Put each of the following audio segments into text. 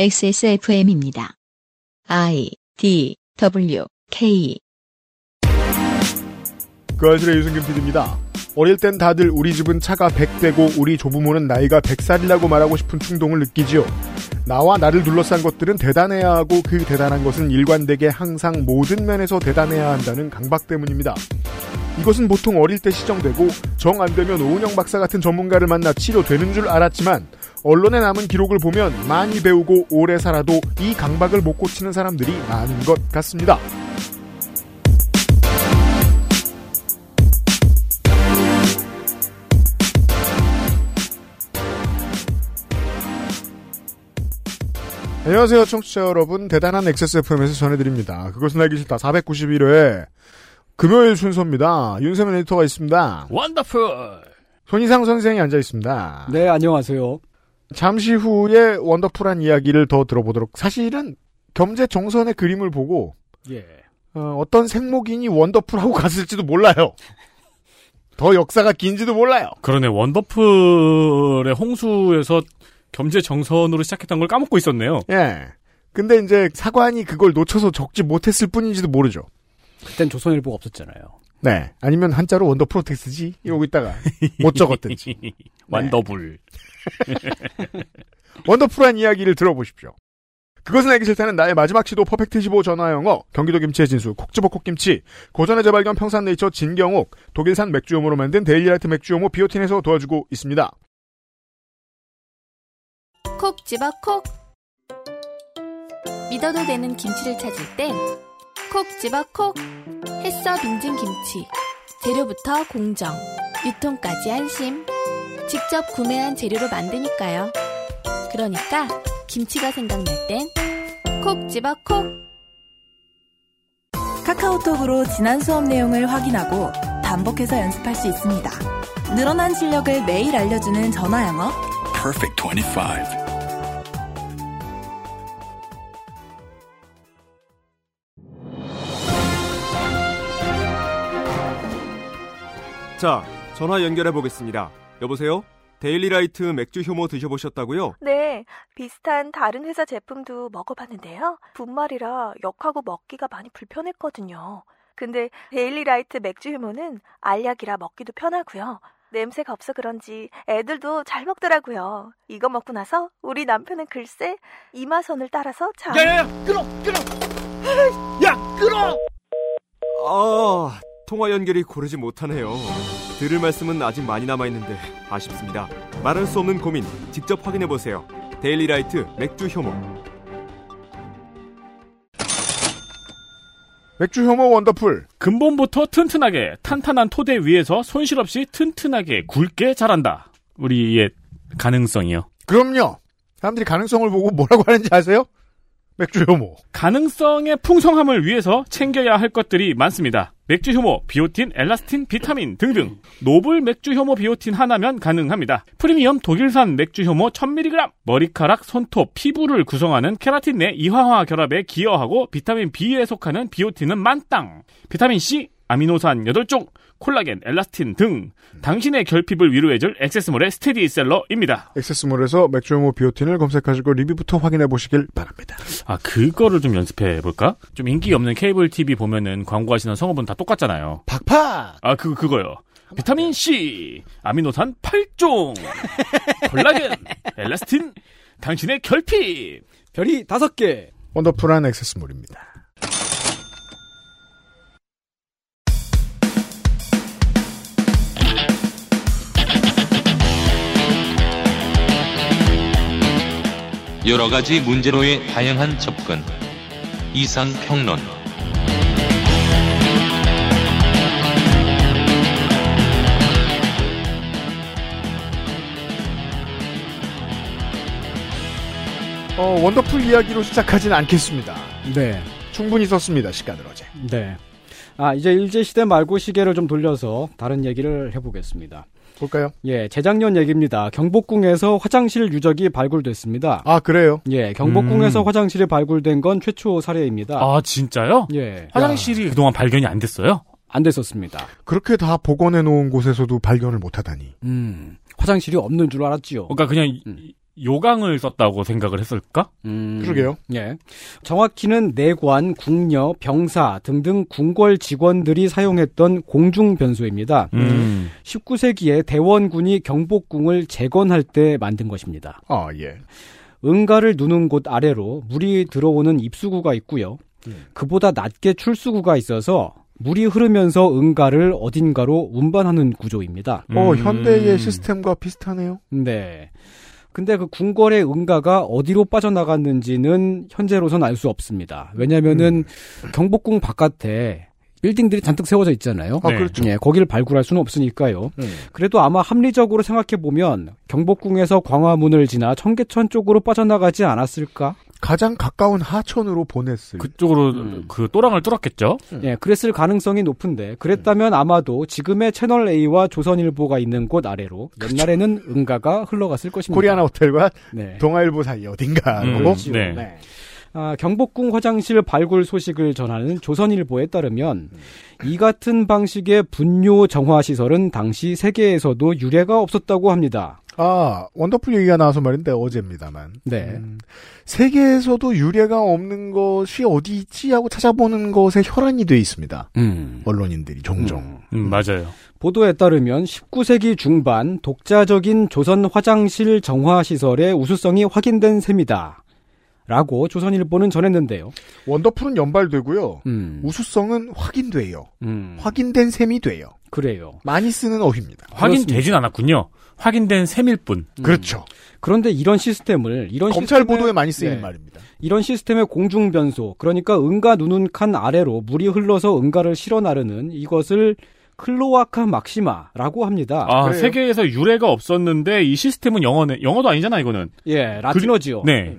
XSFM입니다. I D W K 그 아실의 유승균 PD입니다. 어릴 땐 다들 우리 집은 차가 100대고 우리 조부모는 나이가 100살이라고 말하고 싶은 충동을 느끼지요. 나와 나를 둘러싼 것들은 대단해야 하고 그 대단한 것은 일관되게 항상 모든 면에서 대단해야 한다는 강박 때문입니다. 이것은 보통 어릴 때 시정되고 정 안 되면 오은영 박사 같은 전문가를 만나 치료되는 줄 알았지만 언론에 남은 기록을 보면 많이 배우고 오래 살아도 이 강박을 못 고치는 사람들이 많은 것 같습니다. 안녕하세요, 청취자 여러분. 대단한 XSFM에서 전해드립니다. 그것은 알기 싫다. 491회 금요일 순서입니다. 윤세민 에디터가 있습니다. 원더풀. 손희상 선생이 앉아 있습니다. 네, 안녕하세요. 잠시 후에 원더풀한 이야기를 더 들어보도록. 사실은 겸재 정선의 그림을 보고 예. 어, 떤 생목인이 원더풀하고 갔을지도 몰라요. 더 역사가 긴지도 몰라요. 그러네 원더풀의 홍수에서 겸재 정선으로 시작했던 걸 까먹고 있었네요. 예. 근데 이제 사관이 그걸 놓쳐서 적지 못했을 뿐인지도 모르죠. 그땐 조선일보가 없었잖아요. 네. 아니면 한자로 원더 프로텍스지 이러고 있다가 못 적었든지. 완더불. 원더풀한 이야기를 들어보십시오. 그것은 알기 싫다는 나의 마지막 시도 퍼펙트 15 전화 영어 경기도 김치의 진수 콕지버 콕김치 고전의 재발견 평산네이처 진경옥 독일산 맥주효모로 만든 데일리라이트 맥주효모 비오틴에서 도와주고 있습니다. 콕 집어 콕 믿어도 되는 김치를 찾을 땐콕 집어 콕 햇서 빙진 김치 재료부터 공정 유통까지 안심 직접 구매한 재료로 만드니까요 그러니까 김치가 생각날 땐 콕 집어 콕 카카오톡으로 지난 수업 내용을 확인하고 반복해서 연습할 수 있습니다. 늘어난 실력을 매일 알려주는 전화 영어. Perfect 25. 자, 전화 연결해 보겠습니다. 여보세요? 데일리라이트 맥주 효모 드셔보셨다고요? 네, 비슷한 다른 회사 제품도 먹어봤는데요. 분말이라 역하고 먹기가 많이 불편했거든요. 근데 데일리라이트 맥주 효모는 알약이라 먹기도 편하고요. 냄새가 없어 그런지 애들도 잘 먹더라고요. 이거 먹고 나서 우리 남편은 글쎄 이마선을 따라서 참. 야야야, 끊어, 끊어. 야, 끊어. 아, 통화 연결이 고르지 못하네요. 들을 말씀은 아직 많이 남아 있는데 아쉽습니다. 말할 수 없는 고민 직접 확인해 보세요. 데일리라이트 맥주 효모. 맥주 효모 wonderful 근본부터 튼튼하게 탄탄한 토대 위에서 손실 없이 튼튼하게 굵게 자란다. 우리의 가능성이요. 그럼요. 사람들이 가능성을 보고 뭐라고 하는지 아세요? 맥주 효모. 가능성의 풍성함을 위해서 챙겨야 할 것들이 많습니다. 맥주 효모, 비오틴, 엘라스틴, 비타민 등등. 노블 맥주 효모 비오틴 하나면 가능합니다. 프리미엄 독일산 맥주 효모 1000mg. 머리카락, 손톱, 피부를 구성하는 케라틴 내 이화화 결합에 기여하고 비타민 B에 속하는 비오틴은 만땅. 비타민 C, 아미노산 8종, 콜라겐, 엘라스틴 등 당신의 결핍을 위로해줄 액세스몰의 스테디셀러입니다. 액세스몰에서 맥주 효모 비오틴을 검색하시고 리뷰부터 확인해 보시길 바랍니다. 아 그거를 좀 연습해 볼까? 좀 인기 없는 케이블 TV 보면은 광고하시는 성우분 다 똑같잖아요. 팍팍. 아그 그거요. 비타민 C, 아미노산 8종, 콜라겐, 엘라스틴, 당신의 결핍. 별이 다섯 개. 원더풀한 액세스몰입니다. 여러 가지 문제로의 다양한 접근. 이상 평론. 어, 원더풀 이야기로 시작하진 않겠습니다. 네. 충분히 썼습니다. 시간을 어제. 네. 아, 이제 일제시대 말고 시계를 좀 돌려서 다른 얘기를 해보겠습니다. 볼까요? 예, 재작년 얘기입니다. 경복궁에서 화장실 유적이 발굴됐습니다. 아, 그래요? 예, 경복궁에서 음. 화장실이 발굴된 건 최초 사례입니다. 아 진짜요? 예, 화장실이 그동안 발견이 안 됐어요? 안 됐었습니다. 그렇게 다 복원해 놓은 곳에서도 발견을 못 하다니. 음, 화장실이 없는 줄 알았지요. 그러니까 그냥 이- 음. 요강을 썼다고 생각을 했을까? 음, 그러게요. 예. 정확히는 내관, 궁녀, 병사 등등 궁궐 직원들이 사용했던 공중 변소입니다. 음. 19세기에 대원군이 경복궁을 재건할 때 만든 것입니다. 아, 예. 응가를 누는 곳 아래로 물이 들어오는 입수구가 있고요. 음. 그보다 낮게 출수구가 있어서 물이 흐르면서 응가를 어딘가로 운반하는 구조입니다. 어, 음. 현대의 시스템과 비슷하네요. 네. 근데 그 궁궐의 응가가 어디로 빠져나갔는지는 현재로선 알 수 없습니다. 왜냐면은 경복궁 바깥에 빌딩들이 잔뜩 세워져 있잖아요. 아, 네. 그렇죠. 예, 거기를 발굴할 수는 없으니까요. 음. 그래도 아마 합리적으로 생각해 보면 경복궁에서 광화문을 지나 청계천 쪽으로 빠져나가지 않았을까? 가장 가까운 하천으로 보냈을. 그쪽으로 음. 그 또랑을 뚫었겠죠? 예, 그랬을 가능성이 높은데 그랬다면 아마도 지금의 채널 A와 조선일보가 있는 곳 아래로 옛날에는 응가가 흘러갔을 것입니다. 코리아나 호텔과 네. 동아일보 사이 어딘가로. 음. 그렇지요. 네. 네. 아, 경복궁 화장실 발굴 소식을 전하는 조선일보에 따르면 이 같은 방식의 분뇨 정화 시설은 당시 세계에서도 유례가 없었다고 합니다. 아, 원더풀 얘기가 나와서 말인데 어제입니다만. 네. 음, 세계에서도 유례가 없는 것이 어디 있지 하고 찾아보는 것에 혈안이 돼 있습니다. 음. 언론인들이 종종. 음, 맞아요. 보도에 따르면 19세기 중반 독자적인 조선 화장실 정화 시설의 우수성이 확인된 셈이다. 라고 조선일보는 전했는데요. 원더풀은 연발되고요. 음. 우수성은 확인돼요. 음. 확인된 셈이 돼요. 그래요. 많이 쓰는 어휘입니다. 확인되진 않았군요. 확인된 셈일 뿐. 그렇죠. 그런데 이런 시스템을 이런 검찰 시스템에- 보도에 많이 쓰이는 네. 말입니다. 이런 시스템의 공중 변소, 그러니까 응가 누는 칸 아래로 물이 흘러서 응가를 실어 나르는 이것을 클로아카 막시마라고 합니다. 아, 그래요? 세계에서 유례가 없었는데 이 시스템은 영어네. 영어도 아니잖아, 이거는. 예, 라틴어지요. 네.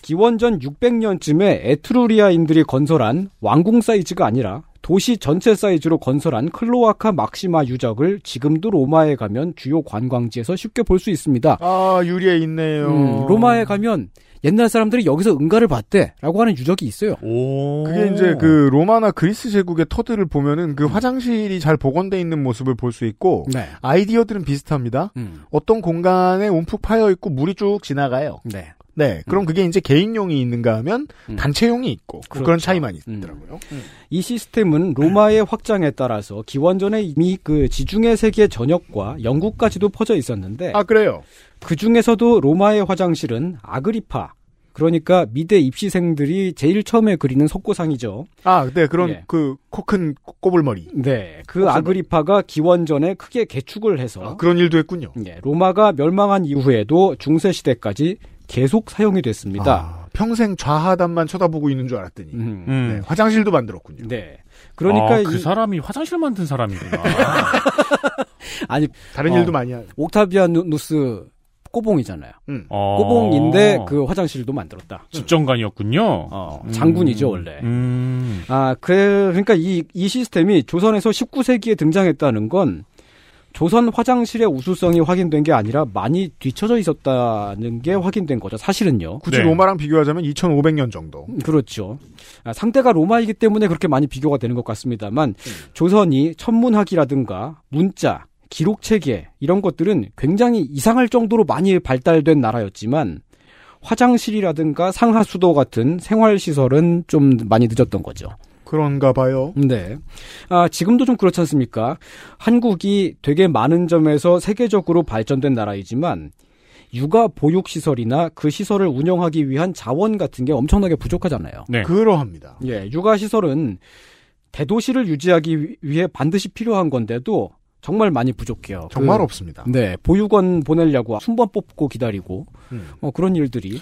기원전 600년쯤에 에트루리아인들이 건설한 왕궁 사이즈가 아니라 도시 전체 사이즈로 건설한 클로아카 막시마 유적을 지금도 로마에 가면 주요 관광지에서 쉽게 볼 수 있습니다. 아, 유리에 있네요. 음, 로마에 가면 옛날 사람들이 여기서 응가를 봤대라고 하는 유적이 있어요. 오. 그게 이제 그 로마나 그리스 제국의 터들을 보면은 그 화장실이 잘 복원돼 있는 모습을 볼 수 있고 네. 아이디어들은 비슷합니다. 음, 어떤 공간에 움푹 파여 있고 물이 쭉 지나가요. 네. 네, 그럼 그게 이제 개인용이 있는가 하면 음. 단체용이 있고 그 그렇죠. 그런 차이만 음. 있더라고요. 이 시스템은 로마의 확장에 따라서 기원전에 이미 그 지중해 세계 전역과 영국까지도 퍼져 있었는데 아 그래요. 그 중에서도 로마의 화장실은 아그리파 그러니까 미대 입시생들이 제일 처음에 그리는 석고상이죠. 아, 네 그런 예. 그코 큰 꼬불머리 네, 그 아그리파가 기원전에 크게 개축을 해서 아, 그런 일도 했군요. 예, 로마가 멸망한 이후에도 중세 시대까지 계속 사용이 됐습니다. 아, 평생 좌하단만 쳐다보고 있는 줄 알았더니 음, 음. 네, 화장실도 만들었군요. 네. 그러니까 아, 그 이- 사람이 화장실 만든 사람이구나. 아니 다른 어. 일도 많이 하. 옥타비아누스 꼬봉이잖아요. 음. 어. 꼬봉인데 그 화장실도 만들었다. 집정관이었군요. 어, 음. 장군이죠 원래. 음. 아, 그래, 그러니까 이, 이 시스템이 조선에서 19세기에 등장했다는 건 조선 화장실의 우수성이 확인된 게 아니라 많이 뒤쳐져 있었다는 게 확인된 거죠. 사실은요. 굳이 네. 로마랑 비교하자면 2,500년 정도. 그렇죠. 아, 상대가 로마이기 때문에 그렇게 많이 비교가 되는 것 같습니다만 조선이 천문학이라든가 문자, 기록 체계 이런 것들은 굉장히 이상할 정도로 많이 발달된 나라였지만 화장실이라든가 상하수도 같은 생활 시설은 좀 많이 늦었던 거죠. 그런가 봐요. 네. 아, 지금도 좀 그렇지 않습니까? 한국이 되게 많은 점에서 세계적으로 발전된 나라이지만 육아 보육 시설이나 그 시설을 운영하기 위한 자원 같은 게 엄청나게 부족하잖아요. 네. 그러합니다. 예, 육아 시설은 대도시를 유지하기 위- 위해 반드시 필요한 건데도 정말 많이 부족해요. 정말 그, 없습니다. 네, 보육원 보내려고 순번 뽑고 기다리고 음. 어, 그런 일들이.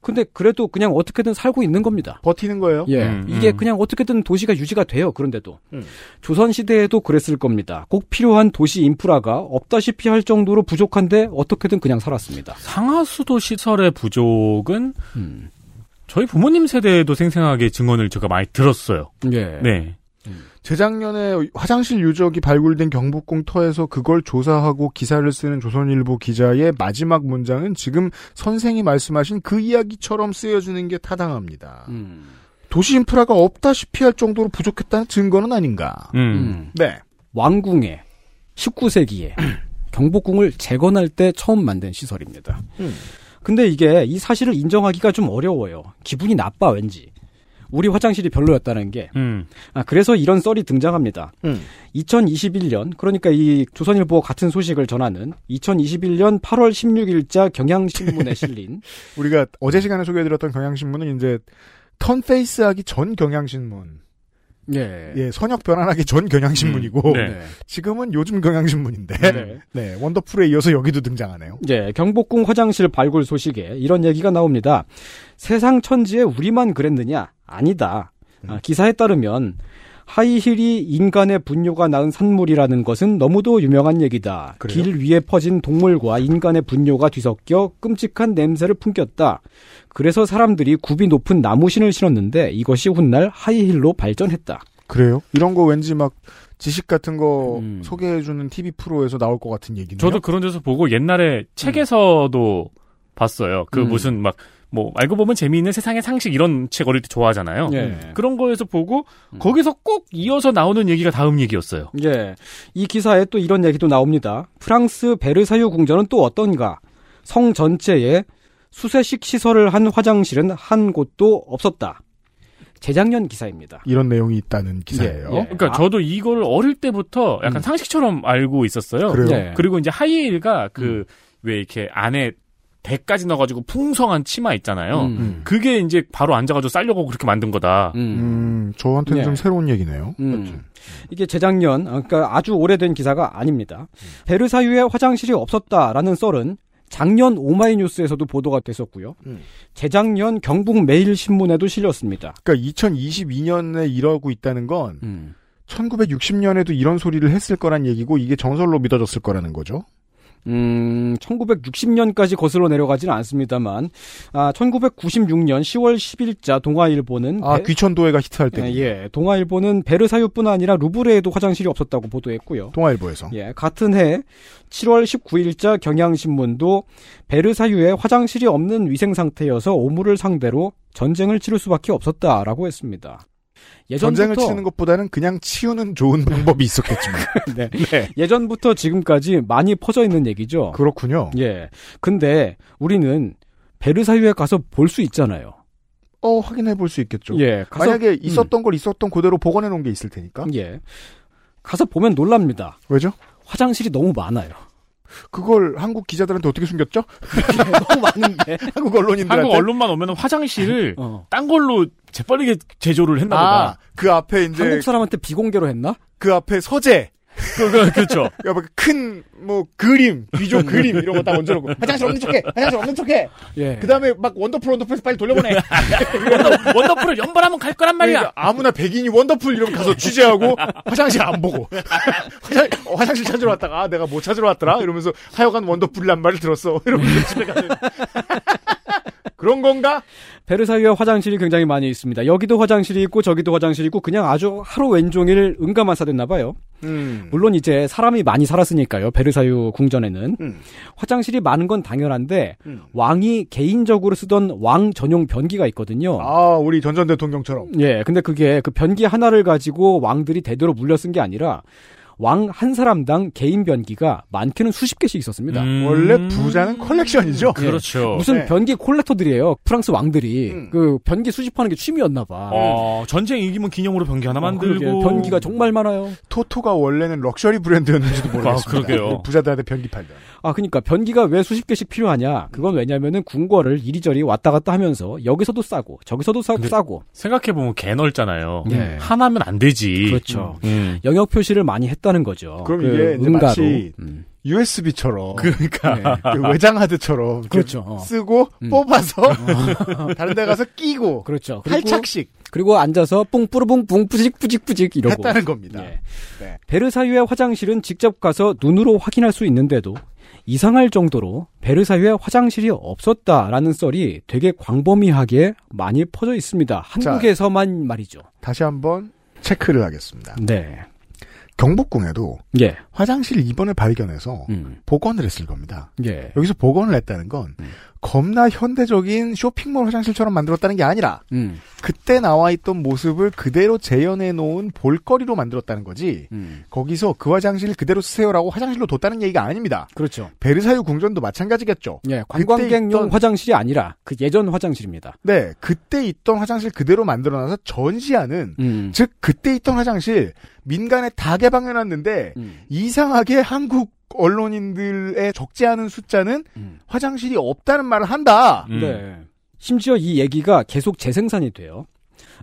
근데 그래도 그냥 어떻게든 살고 있는 겁니다. 버티는 거예요. 예, 음, 이게 음. 그냥 어떻게든 도시가 유지가 돼요. 그런데도 음. 조선 시대에도 그랬을 겁니다. 꼭 필요한 도시 인프라가 없다시피 할 정도로 부족한데 어떻게든 그냥 살았습니다. 상하수도 시설의 부족은 음. 저희 부모님 세대에도 생생하게 증언을 제가 많이 들었어요. 예. 네. 재작년에 화장실 유적이 발굴된 경복궁 터에서 그걸 조사하고 기사를 쓰는 조선일보 기자의 마지막 문장은 지금 선생이 말씀하신 그 이야기처럼 쓰여지는 게 타당합니다. 음. 도시 인프라가 없다시피 할 정도로 부족했다는 증거는 아닌가. 음. 음. 네. 왕궁에 19세기에 경복궁을 재건할 때 처음 만든 시설입니다. 음. 근데 이게 이 사실을 인정하기가 좀 어려워요. 기분이 나빠 왠지. 우리 화장실이 별로였다는 게. 음. 아, 그래서 이런 썰이 등장합니다. 음. 2021년, 그러니까 이 조선일보와 같은 소식을 전하는 2021년 8월 16일자 경향신문에 실린 우리가 어제 시간에 소개해드렸던 경향신문은 이제 turn face 하기 전 경향신문. 예. 예, 선역 변환하기 전 경향신문이고 음, 네. 지금은 요즘 경향신문인데 네. 네, wonderful에 이어서 여기도 등장하네요. 예, 경복궁 화장실 발굴 소식에 이런 얘기가 나옵니다. 세상 천지에 우리만 그랬느냐? 아니다. 아, 기사에 따르면 하이힐이 인간의 분뇨가 낳은 산물이라는 것은 너무도 유명한 얘기다. 그래요? 길 위에 퍼진 동물과 인간의 분뇨가 뒤섞여 끔찍한 냄새를 풍겼다. 그래서 사람들이 굽이 높은 나무신을 신었는데 이것이 훗날 하이힐로 발전했다. 그래요? 이런 거 왠지 막 지식 같은 거 음. 소개해주는 TV 프로에서 나올 것 같은 얘기네요. 저도 그런 데서 보고 옛날에 책에서도 봤어요. 그 음. 무슨 막 뭐 알고 보면 재미있는 세상의 상식 이런 책 어릴 때 좋아하잖아요. 예. 그런 거에서 보고 음. 거기서 꼭 이어서 나오는 얘기가 다음 얘기였어요. 예. 이 기사에 또 이런 얘기도 나옵니다. 프랑스 베르사유 궁전은 또 어떤가? 성 전체에 수세식 시설을 한 화장실은 한 곳도 없었다. 재작년 기사입니다. 이런 내용이 있다는 기사예요. 예, 예. 그러니까 아. 저도 이거를 어릴 때부터 약간 음. 상식처럼 알고 있었어요. 그래요? 예. 그리고 이제 하이힐가 그왜 이렇게 안에 대까지 넣어가지고 풍성한 치마 있잖아요. 음. 그게 이제 바로 앉아가지고 싸려고 그렇게 만든 거다. 음. 음, 저한테는 예. 좀 새로운 얘기네요. 음. 이게 재작년, 아, 그러니까 아주 오래된 기사가 아닙니다. 베르사유에 화장실이 없었다라는 썰은 작년 오마이뉴스에서도 보도가 됐었고요. 음. 재작년 경북 매일신문에도 실렸습니다. 그러니까 2022년에 이러고 있다는 건 음. 1960년에도 이런 소리를 했을 거란 얘기고 이게 정설로 믿어졌을 거라는 거죠. 음, 1960년까지 거슬러 내려가지는 않습니다만, 아, 1996년 10월 10일자 동아일보는 아, 베- 귀천도해가 히트할 때. 예, 예, 동아일보는 베르사유뿐 아니라 루브르에도 화장실이 없었다고 보도했고요. 동아일보에서. 예, 같은 해 7월 19일자 경향신문도 베르사유에 화장실이 없는 위생 상태여서 오물을 상대로 전쟁을 치를 수밖에 없었다라고 했습니다. 예전부터 전쟁을 치는 것보다는 그냥 치우는 좋은 방법이 있었겠지만. 네. 네. 예전부터 지금까지 많이 퍼져 있는 얘기죠. 그렇군요. 예. 근데 우리는 베르사유에 가서 볼 수 있잖아요. 어, 확인해 볼 수 있겠죠. 예. 가서 만약에 있었던 걸 있었던 그대로 복원해 놓은 게 있을 테니까. 예. 가서 보면 놀랍니다. 왜죠? 화장실이 너무 많아요. 그걸 한국 기자들한테 어떻게 숨겼죠? 너무 많은데. 한국 언론인들한테. 한국 언론만 오면 화장실을 어. 딴 걸로 재빠르게 제조를 했나 보다. 아, 그 앞에 이제 한국 사람한테 비공개로 했나? 그 앞에 서재, 그, 그, 그렇죠. 큰 뭐 그림, 비조 그림 이런 거딱 얹어놓고 화장실 없는 척해, 화장실 없는 척해. 예. 그 다음에 막 wonderful wonderful 해서 빨리 돌려보내. wonder, wonderful을 연발하면 갈 거란 말이야. 그러니까 아무나 백인이 wonderful 이러면 가서 취재하고 화장실 안 보고 화장, 어, 화장실 찾으러 왔다가 아 내가 뭐 찾으러 왔더라 이러면서 하여간 원더풀이란 말을 들었어 이러면서 집에 가는 그런 건가? 베르사유에 화장실이 굉장히 많이 있습니다. 여기도 화장실이 있고 저기도 화장실이 있고 그냥 아주 하루 왼종일 응가만사됐나 봐요. 음. 물론 이제 사람이 많이 살았으니까요. 베르사유 궁전에는 음. 화장실이 많은 건 당연한데 음. 왕이 개인적으로 쓰던 왕 전용 변기가 있거든요. 아 우리 전전 대통령처럼 예, 근데 그게 그 변기 하나를 가지고 왕들이 대대로 물려 쓴 게 아니라 왕 한 사람당 개인 변기가 많게는 수십 개씩 있었습니다. 음. 원래 부자는 컬렉션이죠. 그렇죠. 무슨 네. 변기 콜렉터들이에요. 프랑스 왕들이 음. 그 변기 수집하는 게 취미였나 봐. 어, 전쟁 이기면 기념으로 변기 하나 어. 만들고. 변기가 정말 많아요. 토토가 원래는 럭셔리 브랜드였는지도 모르겠습니다. 아, 그러게요. 부자들한테 변기 팔던. 아, 그러니까 변기가 왜 수십 개씩 필요하냐? 그건 왜냐면은 궁궐을 이리저리 왔다 갔다 하면서 여기서도 싸고 저기서도 싸, 근데- 싸고 생각해 보면 개 넓잖아요. 예. 하나면 안 되지. 그렇죠. 음. 영역 표시를 많이 했다 는 거죠. 그럼 그 이게 응가로. 마치 음. USB처럼 그러니까. 그 외장하드처럼 그렇죠. 어. 쓰고 음. 뽑아서 다른 데 가서 끼고 그렇죠. 팔착식 그리고 앉아서 뿡뿌르뿡 뿡 뿌직 뿌직 뿌직 이러고 했다는 겁니다. 예. 네. 베르사유의 화장실은 직접 가서 눈으로 확인할 수 있는데도 이상할 정도로 베르사유에 화장실이 없었다라는 썰이 되게 광범위하게 많이 퍼져 있습니다. 한국에서만 말이죠. 다시 한번 체크를 하겠습니다. 네. 경복궁에도 예. 화장실 2번을 발견해서 음. 복원을 했을 겁니다. 예. 여기서 복원을 했다는 건 음. 겁나 현대적인 쇼핑몰 화장실처럼 만들었다는 게 아니라 음. 그때 나와 있던 모습을 그대로 재현해 놓은 볼거리로 만들었다는 거지. 음. 거기서 그 화장실 그대로 쓰세요라고 화장실로 뒀다는 얘기가 아닙니다. 그렇죠. 베르사유 궁전도 마찬가지겠죠. 예, 관광객용 있던- 화장실이 아니라 그 예전 화장실입니다. 네, 그때 있던 화장실 그대로 만들어놔서 전시하는 음. 즉 그때 있던 화장실 민간에 다 개방해놨는데 음. 이상하게 한국 언론인들의 적지 않은 숫자는 음. 화장실이 없다는 말을 한다. 음. 네. 심지어 이 얘기가 계속 재생산이 돼요.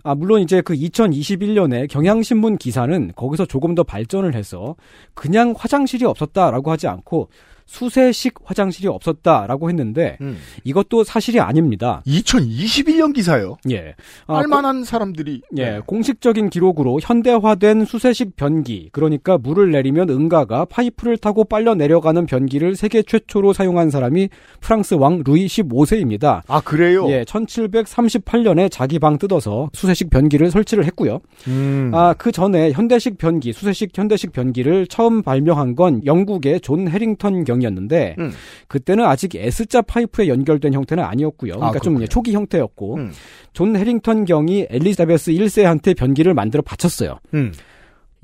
아, 물론 이제 그 2021년에 경향신문 기사는 거기서 조금 더 발전을 해서 그냥 화장실이 없었다라고 하지 않고 수세식 화장실이 없었다라고 했는데 음. 이것도 사실이 아닙니다. 2021년 기사요. 예. 아, 알만한 사람들이 예, 네. 공식적인 기록으로 현대화된 수세식 변기, 그러니까 물을 내리면 응가가 파이프를 타고 빨려 내려가는 변기를 세계 최초로 사용한 사람이 프랑스 왕 루이 15세입니다. 아 그래요. 예, 1738년에 자기 방 뜯어서 수세식 변기를 설치를 했고요. 음. 아, 그 전에 현대식 변기, 수세식 현대식 변기를 처음 발명한 건 영국의 존 해링턴 경 이었는데 음. 그때는 아직 S자 파이프에 연결된 형태는 아니었고요. 그러니까 좀 그렇군요. 초기 형태였고 음. 존 해링턴 경이 엘리자베스 1세한테 변기를 만들어 바쳤어요. 음.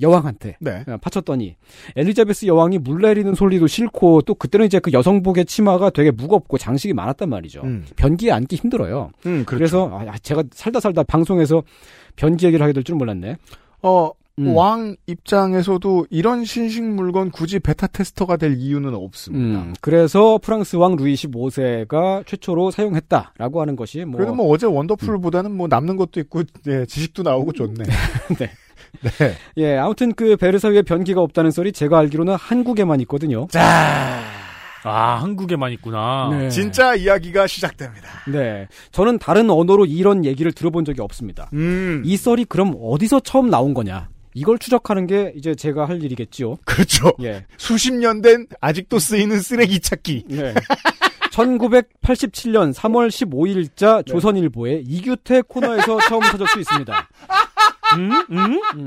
여왕한테. 네. 어, 바쳤더니 엘리자베스 여왕이 물 내리는 소리도 싫고 또 그때는 이제 그 여성복의 치마가 되게 무겁고 장식이 많았단 말이죠. 음. 변기에 앉기 힘들어요. 음, 그래서 아, 제가 살다 살다 방송에서 변기 얘기를 하게 될 줄 몰랐네. 어, 음. 왕 입장에서도 이런 신식 물건 굳이 beta tester가 될 이유는 없습니다. 음, 그래서 프랑스 왕 루이 15세가 최초로 사용했다라고 하는 것이 뭐 그래도 뭐 어제 wonderful보다는 뭐 남는 것도 있고 예, 지식도 나오고 좋네. 네. 네. 예, 아무튼 그 베르사유에 변기가 없다는 소리 제가 알기로는 한국에만 있거든요. 아, 한국에만 있구나. 네. 진짜 이야기가 시작됩니다. 네. 저는 다른 언어로 이런 얘기를 들어본 적이 없습니다. 음. 이 썰이 그럼 어디서 처음 나온 거냐? 이걸 추적하는 게 이제 제가 할 일이겠지요. 그렇죠. 예. 수십 년 된 아직도 쓰이는 쓰레기 찾기. 네. 1987년 3월 15일자 조선일보의 이규태 코너에서 처음 찾을 수 있습니다. 음? 음? 음.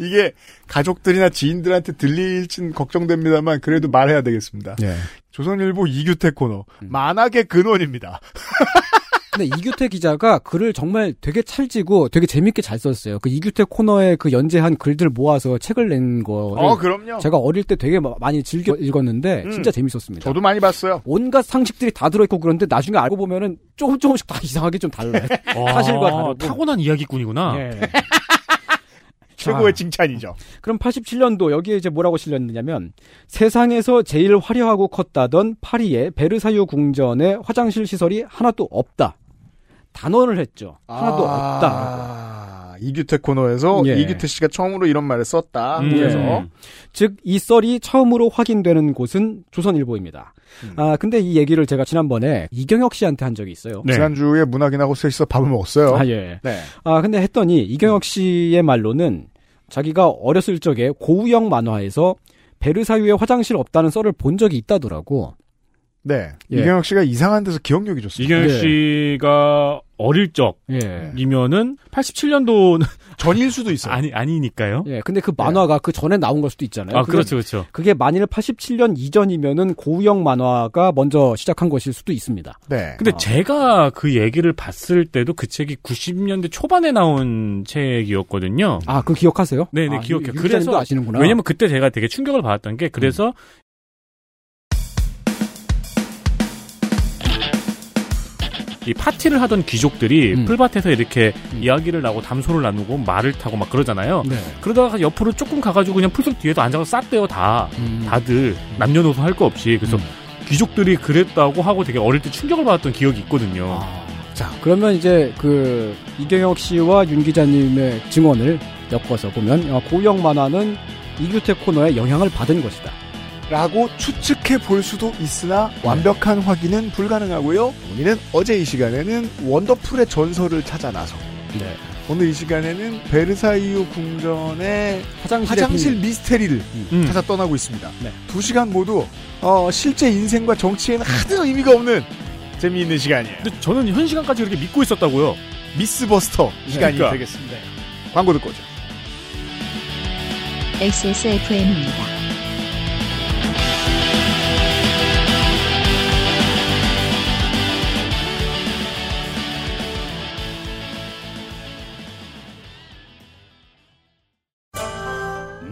이게 가족들이나 지인들한테 들릴진 걱정됩니다만 그래도 말해야 되겠습니다. 네. 조선일보 이규태 코너 만악의 근원입니다. 근데 이규태 기자가 글을 정말 되게 찰지고 되게 재밌게 잘 썼어요. 그 이규태 코너에 그 연재한 글들 모아서 책을 낸 거를 어 그럼요. 제가 어릴 때 되게 마- 많이 즐겨 읽었는데 음. 진짜 재밌었습니다. 저도 많이 봤어요. 온갖 상식들이 다 들어있고 그런데 나중에 알고 보면은 조금 조금씩 다 이상하게 좀 달라요. 사실과 아, 다르고. 타고난 이야기꾼이구나. 예. 최고의 자, 칭찬이죠. 그럼 87년도 여기에 이제 뭐라고 실렸느냐면 세상에서 제일 화려하고 컸다던 파리의 베르사유 궁전에 화장실 시설이 하나도 없다. 단언을 했죠. 하나도 없다. 아, 이규태 코너에서 예. 이규태 씨가 처음으로 이런 말을 썼다. 음. 그래서 예. 즉, 이 썰이 처음으로 확인되는 곳은 조선일보입니다. 음. 아, 근데 이 얘기를 제가 지난번에 이경혁 씨한테 한 적이 있어요. 네. 지난주에 문학인하고 셋이서 밥을 먹었어요. 아, 예. 네. 아, 근데 했더니 이경혁 씨의 말로는 자기가 어렸을 적에 고우영 만화에서 베르사유에 화장실 없다는 썰을 본 적이 있다더라고. 네. 예. 이경혁 씨가 이상한 데서 기억력이 좋습니다. 이경혁 네. 씨가 어릴 예. 적이면은 87년도는 전일 수도 있어요. 아니 아니니까요. 예, 근데 그 만화가 그 전에 나온 걸 수도 있잖아요. 아, 그게- 그렇죠, 그렇죠. 그게 만일 87년 이전이면은 고우영 만화가 먼저 시작한 것일 수도 있습니다. 네. 근데 아. 제가 그 얘기를 봤을 때도 그 책이 90년대 초반에 나온 책이었거든요. 아, 그 기억하세요? 네 네, 아, 기억해요. 그래서- 아시는구나. 왜냐면 그때 제가 되게 충격을 받았던 게 그래서 이 파티를 하던 귀족들이 음. 풀밭에서 이렇게 음. 이야기를 나고 담소를 나누고 말을 타고 막 그러잖아요. 네. 그러다가 옆으로 조금 가가지고 그냥 풀숲 뒤에도 앉아서 쌌대요 다. 음. 다들 남녀노소 할 거 없이 그래서 음. 귀족들이 그랬다고 하고 되게 어릴 때 충격을 받았던 기억이 있거든요. 아, 자, 그러면 이제 그 이경혁 씨와 윤 기자님의 증언을 엮어서 보면 어, 고우영 만화는 이규태 코너에 영향을 받은 것이다. 라고 추측해 볼 수도 있으나 완벽한 확인은 불가능하고요. 우리는 어제 이 시간에는 원더풀의 전설을 찾아 나서 네. 오늘 이 시간에는 베르사유 궁전의 화장실의 화장실 비밀. 미스테리를 음. 찾아 떠나고 있습니다. 네. 두 시간 모두 어, 실제 인생과 정치에는 하등 의미가 없는 재미있는 시간이에요. 근데 저는 현 시간까지 그렇게 믿고 있었다고요. 미스버스터 시간이 그러니까. 되겠습니다. 광고 듣고 오죠. XSFM입니다.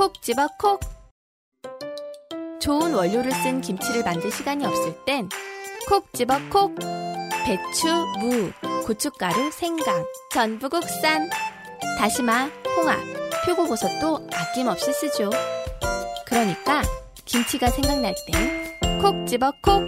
콕 집어 콕. 좋은 원료를 쓴 김치를 만들 시간이 없을 땐 콕 집어 콕. 배추, 무, 고춧가루, 생강, 전부 국산. 다시마, 홍합, 표고버섯도 아낌없이 쓰죠. 그러니까 김치가 생각날 땐 콕 집어 콕.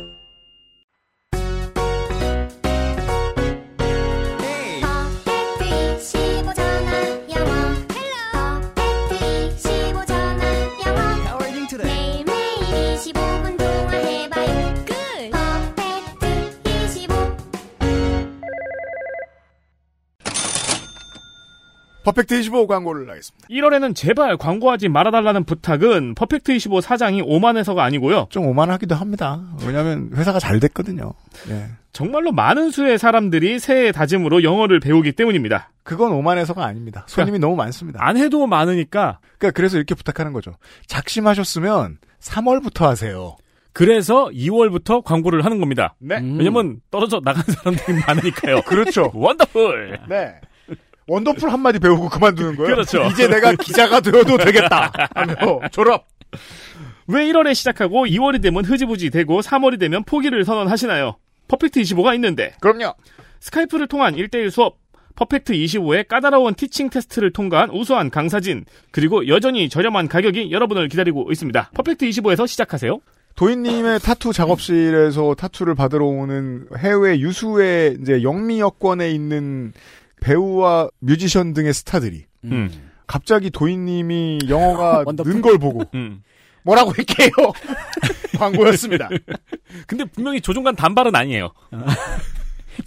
퍼펙트 25 광고를 하겠습니다. 1월에는 제발 광고하지 말아달라는 부탁은 퍼펙트25 사장이 오만해서가 아니고요. 좀 오만하기도 합니다. 왜냐하면 회사가 잘 됐거든요. 예. 정말로 많은 수의 사람들이 새해 다짐으로 영어를 배우기 때문입니다. 그건 오만해서가 아닙니다. 손님이 너무 많습니다. 안 해도 많으니까. 그러니까 그래서 이렇게 부탁하는 거죠. 작심하셨으면 3월부터 하세요. 그래서 2월부터 광고를 하는 겁니다. 네. 왜냐면 떨어져 나간 사람들이 많으니까요. 그렇죠. Wonderful. 네. Wonderful 한마디 배우고 그만두는 거예요. 그렇죠. 이제 내가 기자가 되어도 되겠다. 하며 졸업. 왜 1월에 시작하고 2월이 되면 흐지부지 되고 3월이 되면 포기를 선언하시나요? 퍼펙트 25가 있는데. 그럼요. 스카이프를 통한 1대1 수업, 퍼펙트 25의 까다로운 teaching 테스트를 통과한 우수한 강사진, 그리고 여전히 저렴한 가격이 여러분을 기다리고 있습니다. 퍼펙트 25에서 시작하세요. 도인님의 타투 작업실에서 타투를 받으러 오는 해외 유수의 이제 영미어권에 있는 배우와 뮤지션 등의 스타들이 음. 갑자기 도인님이 영어가. 는 걸 보고 음. 뭐라고 할게요 광고였습니다. 근데 분명히 조종간 단발은 아니에요.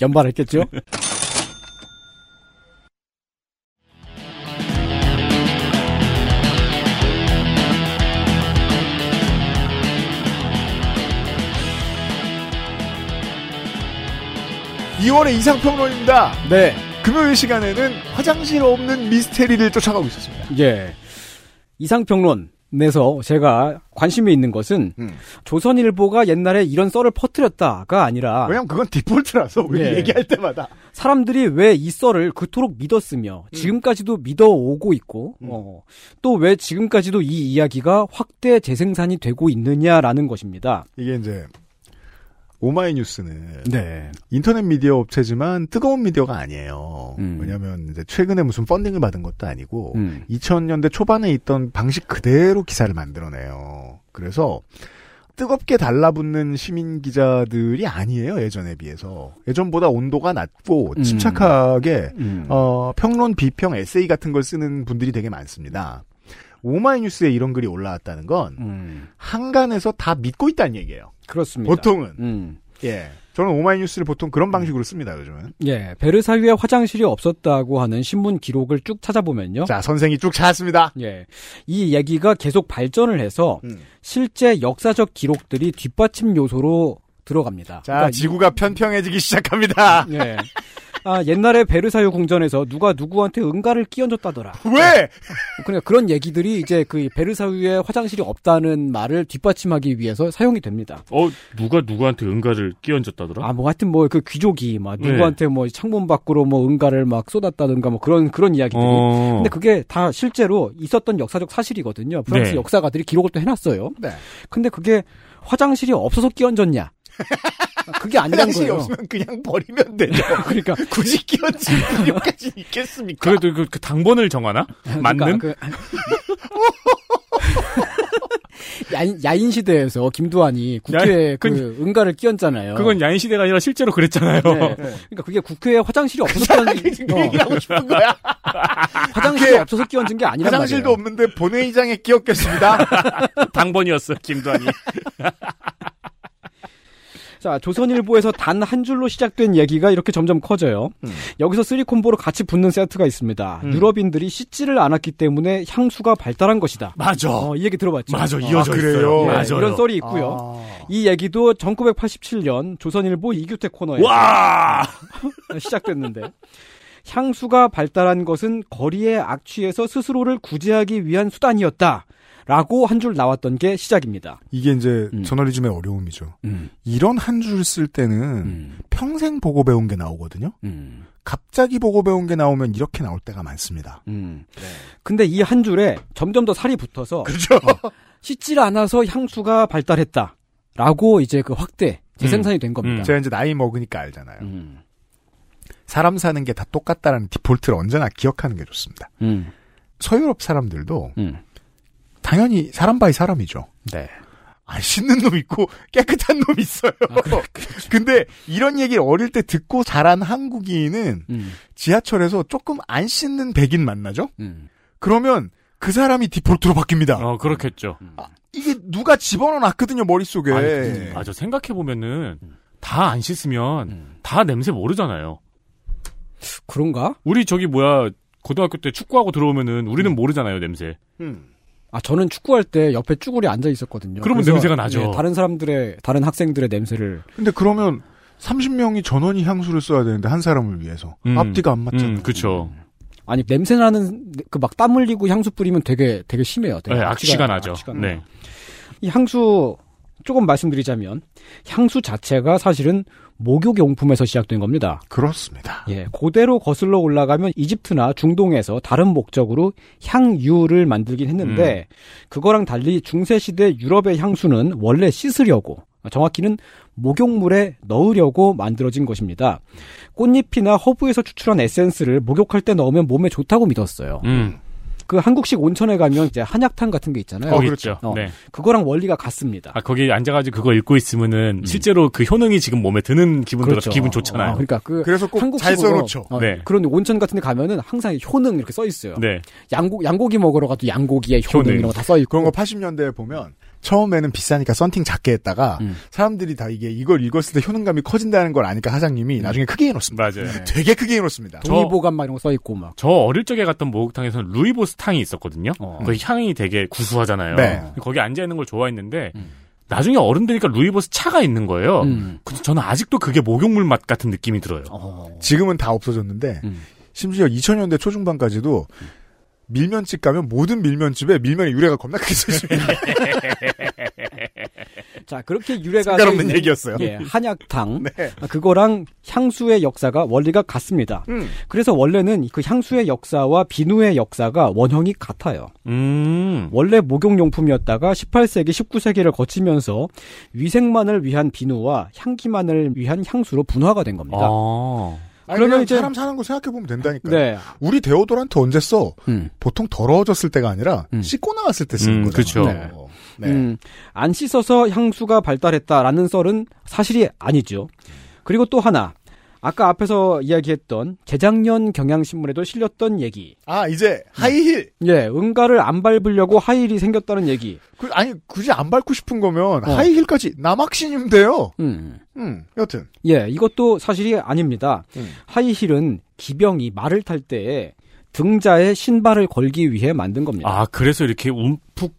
연발했겠죠? 이월의 이상평론입니다. 네. 금요일 시간에는 화장실 없는 미스테리를 쫓아가고 있었습니다. 예. 이상평론에서 제가 관심이 있는 것은 음. 조선일보가 옛날에 이런 썰을 퍼뜨렸다가 아니라 왜냐면 그건 디폴트라서 우리 예. 얘기할 때마다 사람들이 왜 이 썰을 그토록 믿었으며 지금까지도 믿어오고 있고 어, 또 왜 지금까지도 이 이야기가 확대 재생산이 되고 있느냐라는 것입니다. 이게 이제 오마이뉴스는 네. 인터넷 미디어 업체지만 뜨거운 미디어가 아니에요. 음. 왜냐하면 이제 최근에 무슨 펀딩을 받은 것도 아니고 음. 2000년대 초반에 있던 방식 그대로 기사를 만들어내요. 그래서 뜨겁게 달라붙는 시민 기자들이 아니에요 예전에 비해서 예전보다 온도가 낮고 음. 침착하게 음. 어, 평론 비평 에세이 같은 걸 쓰는 분들이 되게 많습니다. 오마이뉴스에 이런 글이 올라왔다는 건 음. 한간에서 다 믿고 있다는 얘기예요. 그렇습니다. 보통은 음. 예 저는 오마이뉴스를 보통 그런 방식으로 씁니다 요즘은. 예, 베르사유에 화장실이 없었다고 하는 신문 기록을 쭉 찾아보면요. 자 선생이 쭉 찾았습니다. 예. 이 얘기가 계속 발전을 해서 음. 실제 역사적 기록들이 뒷받침 요소로 들어갑니다. 자 그러니까 지구가 편평해지기 시작합니다. 이- 예. 아, 옛날에 베르사유 궁전에서 누가 누구한테 응가를 끼얹었다더라. 왜? 그러니까 그런 얘기들이 이제 그 베르사유에 화장실이 없다는 말을 뒷받침하기 위해서 사용이 됩니다. 어, 누가 누구한테 응가를 끼얹었다더라? 아, 뭐 하여튼 뭐 그 귀족이 막 네. 누구한테 뭐 창문 밖으로 뭐 응가를 막 쏟았다든가 뭐 그런 그런 이야기들이. 어. 근데 그게 다 실제로 있었던 역사적 사실이거든요. 프랑스 네. 역사가들이 기록을 또 해놨어요. 네. 근데 그게 화장실이 없어서 끼얹었냐? 그게 아니란 화장실이 거예요. 없으면 그냥 버리면 되죠. 그러니까 굳이 끼얹을 필요까지 있겠습니까? 그래도 그, 그 당번을 정하나? 맞는? 그러니까 그- 야인, 야인 시대에서 김두한이 국회에 야, 그 그- 응가를 끼얹잖아요. 그건 야인 시대가 아니라 실제로 그랬잖아요. 네. 그러니까 그게 국회에 화장실이 없어서 끼얹은 그 얘기를 하고 싶은 거야. 화장실이 없어서 끼얹은 게 아니란 화장실도 말이에요. 없는데 본회의장에 끼얹겠습니다. 당번이었어, 김두한이. 자, 조선일보에서 단 한 줄로 시작된 얘기가 이렇게 점점 커져요. 음. 여기서 three combo로 같이 붙는 세트가 있습니다. 음. 유럽인들이 씻지를 않았기 때문에 향수가 발달한 것이다. 맞아. 어, 이 얘기 들어봤죠? 맞아, 이어져 아, 그래요? 있어요. 예, 맞아요. 이런 썰이 있고요. 이 얘기도 1987년 조선일보 이규태 코너에 와! 시작됐는데 향수가 발달한 것은 거리에 악취해서 스스로를 구제하기 위한 수단이었다. 라고 한 줄 나왔던 게 시작입니다. 이게 이제 음. 저널리즘의 어려움이죠. 음, 이런 한 줄 쓸 때는 음, 평생 보고 배운 게 나오거든요. 음, 갑자기 보고 배운 게 나오면 이렇게 나올 때가 많습니다. 음. 근데 이 한 줄에 점점 더 살이 붙어서 그렇죠. 씻질 않아서 향수가 발달했다. 라고 이제 그 확대, 재생산이 된 겁니다. 제가 이제 나이 먹으니까 알잖아요. 음, 사람 사는 게 다 똑같다라는 default를 언제나 기억하는 게 좋습니다. 음, 서유럽 사람들도 음. 당연히 사람 by 사람이죠. 네. 안 씻는 놈 있고 깨끗한 놈 있어요. 근데 이런 얘기를 어릴 때 듣고 자란 한국인은 음, 지하철에서 조금 안 씻는 백인 만나죠? 음. 그러면 그 사람이 디폴트로 바뀝니다. 어, 그렇겠죠. 이게 누가 집어넣어 놨거든요, 머릿속에. 아니, 그- 맞아. 생각해보면은, 다 안 씻으면, 음. 다 냄새 모르잖아요. 그런가? 우리 저기 뭐야, 고등학교 때 축구하고 들어오면은, 우리는 모르잖아요, 냄새. 음. 아, 저는 축구할 때 옆에 쭈구리 앉아 있었거든요. 그러면 냄새가 나죠. 예, 다른 사람들의, 다른 학생들의 냄새를. 근데 그러면 30명이 전원이 향수를 써야 되는데 한 사람을 위해서 음. 앞뒤가 안 맞잖아요. 음, 그쵸. 아니, 냄새 나는, 그 막 땀 흘리고 향수 뿌리면 되게, 되게 심해요. 되게 네, 악취가 나죠. 악취가 네. 이 향수, 조금 말씀드리자면, 향수 자체가 사실은 목욕용품에서 시작된 겁니다. 그렇습니다. 예, 고대로 거슬러 올라가면 이집트나 중동에서 다른 목적으로 향유를 만들긴 했는데 그거랑 달리 중세 시대 유럽의 향수는 원래 씻으려고 정확히는 목욕물에 넣으려고 만들어진 것입니다. 꽃잎이나 허브에서 추출한 에센스를 목욕할 때 넣으면 몸에 좋다고 믿었어요. 음. 그 한국식 온천에 가면 이제 한약탕 같은 게 있잖아요. 거기 있죠. 어, 네. 그거랑 원리가 같습니다. 아, 거기 앉아가지고 그거 읽고 있으면은, 실제로 그 효능이 지금 몸에 드는 기분 들어서 기분 좋잖아요. 어, 그러니까 그 그래서 꼭잘 한국식으로 써놓죠. 어, 네. 그런 온천 같은 데 가면은 항상 효능 이렇게 써 있어요. 네. 양고, 양고기 먹으러 가도 양고기의 효능, 효능. 이런 거 다 써 있고. 그런 거 80년대에 보면 처음에는 비싸니까 썬팅 작게 했다가 음. 사람들이 다 이게 이걸 읽었을 때 효능감이 커진다는 걸 아니까 사장님이 나중에 크게 해놓습니다. 맞아요. 되게 크게 해놓습니다. 동의보감 막 이런 거 써 있고 막. 저 어릴 적에 갔던 목욕탕에서는 루이보스 탕이 있었거든요. 어. 그 향이 되게 구수하잖아요. 네. 거기 앉아 있는 걸 좋아했는데 음. 나중에 어른 되니까 루이보스 차가 있는 거예요. 음. 근데 저는 아직도 그게 목욕물 맛 같은 느낌이 들어요. 어. 지금은 다 없어졌는데 음. 심지어 2000년대 초중반까지도 밀면집 가면 모든 밀면집에 밀면의 유래가 겁나 크게 써있습니다. 자, 그렇게 유래가 있는, 얘기였어요. 예, 한약탕. 네. 아, 그거랑 향수의 역사가 원리가 같습니다. 음. 그래서 원래는 그 향수의 역사와 비누의 역사가 원형이 같아요. 음. 원래 목욕용품이었다가 18세기, 19세기를 거치면서 위생만을 위한 비누와 향기만을 위한 향수로 분화가 된 겁니다. 아. 그러면 이제- 사람 사는 거 생각해 보면 된다니까요. 네. 우리 데오도란트 언제 써? 음. 보통 더러워졌을 때가 아니라 음. 씻고 나왔을 때 쓰는 음, 거잖아요. 그쵸. 네. 음, 안 씻어서 향수가 발달했다라는 썰은 사실이 아니죠. 그리고 또 하나. 아까 앞에서 이야기했던 재작년 경향신문에도 실렸던 얘기. 아 이제 하이힐. 예, 응가를 안 밟으려고 하이힐이 생겼다는 얘기. 그, 아니 굳이 안 밟고 싶은 거면 어. 하이힐까지 나막신이면 돼요. 음. 음, 여튼. 예, 이것도 사실이 아닙니다. 음. 하이힐은 기병이 말을 탈 때에 등자에 신발을 걸기 위해 만든 겁니다. 아, 그래서 이렇게 움푹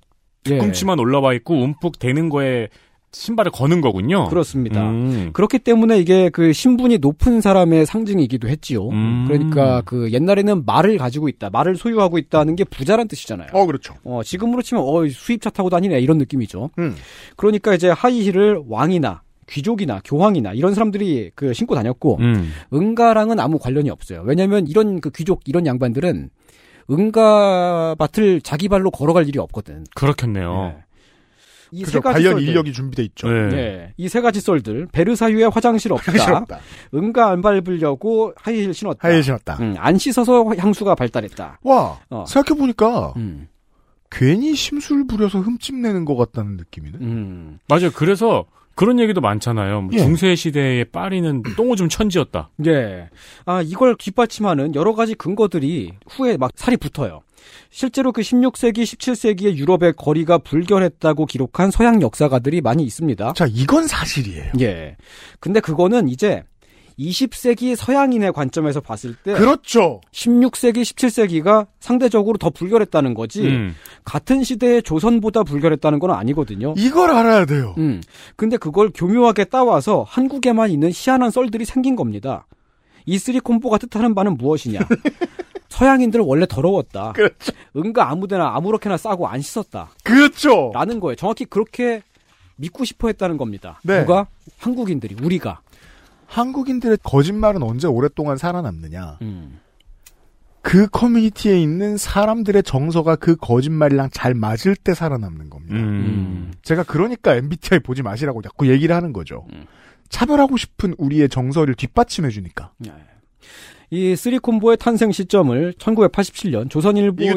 예, 뒤꿈치만 올라와 있고 움푹 되는 거에 신발을 거는 거군요. 그렇습니다. 음. 그렇기 때문에 이게 그 신분이 높은 사람의 상징이기도 했지요. 음. 그러니까 그 옛날에는 말을 가지고 있다, 말을 소유하고 있다는 게 부자란 뜻이잖아요. 어 그렇죠. 어, 지금으로 치면 어, 수입차 타고 다니네 이런 느낌이죠. 음. 그러니까 이제 하이힐을 왕이나 귀족이나 교황이나 이런 사람들이 그 신고 다녔고 음. 응가랑은 아무 관련이 없어요. 왜냐하면 이런 그 귀족 이런 양반들은 응가밭을 자기 발로 걸어갈 일이 없거든. 그렇겠네요. 예. 이 그죠. 세 가지 관련 썰들. 인력이 준비돼 있죠. 네. 네. 이 세 가지 썰들. 베르사유에 화장실 없다. 싫었다. 응가 안 밟으려고 하이힐 신었다. 하이힐 신었다. 음, 안 씻어서 향수가 발달했다. 와 어. 생각해 보니까 음. 괜히 심술 부려서 흠집 내는 것 같다는 느낌이네. 음. 맞아요. 그래서 그런 얘기도 많잖아요. 뭐 예. 중세 시대의 파리는 똥오줌 천지였다. 예. 아, 이걸 뒷받침하는 여러 가지 근거들이 후에 막 살이 붙어요. 실제로 그 16세기, 17세기의 유럽의 거리가 불결했다고 기록한 서양 역사가들이 많이 있습니다. 자, 이건 사실이에요. 예. 근데 그거는 이제 20세기 서양인의 관점에서 봤을 때 그렇죠. 16세기, 17세기가 상대적으로 더 불결했다는 거지. 음. 같은 시대의 조선보다 불결했다는 건 아니거든요. 이걸 알아야 돼요. 음. 근데 그걸 교묘하게 따와서 한국에만 있는 희한한 썰들이 생긴 겁니다. 이 three combo가 뜻하는 바는 무엇이냐? 서양인들 원래 더러웠다. 그렇죠. 은가 아무데나 아무렇게나 싸고 안 씻었다. 그렇죠. 라는 거예요. 정확히 그렇게 믿고 싶어 했다는 겁니다. 네. 누가? 한국인들이, 우리가. 한국인들의 거짓말은 언제 오랫동안 살아남느냐. 음. 그 커뮤니티에 있는 사람들의 정서가 그 거짓말이랑 잘 맞을 때 살아남는 겁니다. 음. 제가 그러니까 MBTI 보지 마시라고 자꾸 얘기를 하는 거죠. 차별하고 싶은 우리의 정서를 뒷받침해 주니까. 이 three combo의 탄생 시점을 1987년 조선일보의.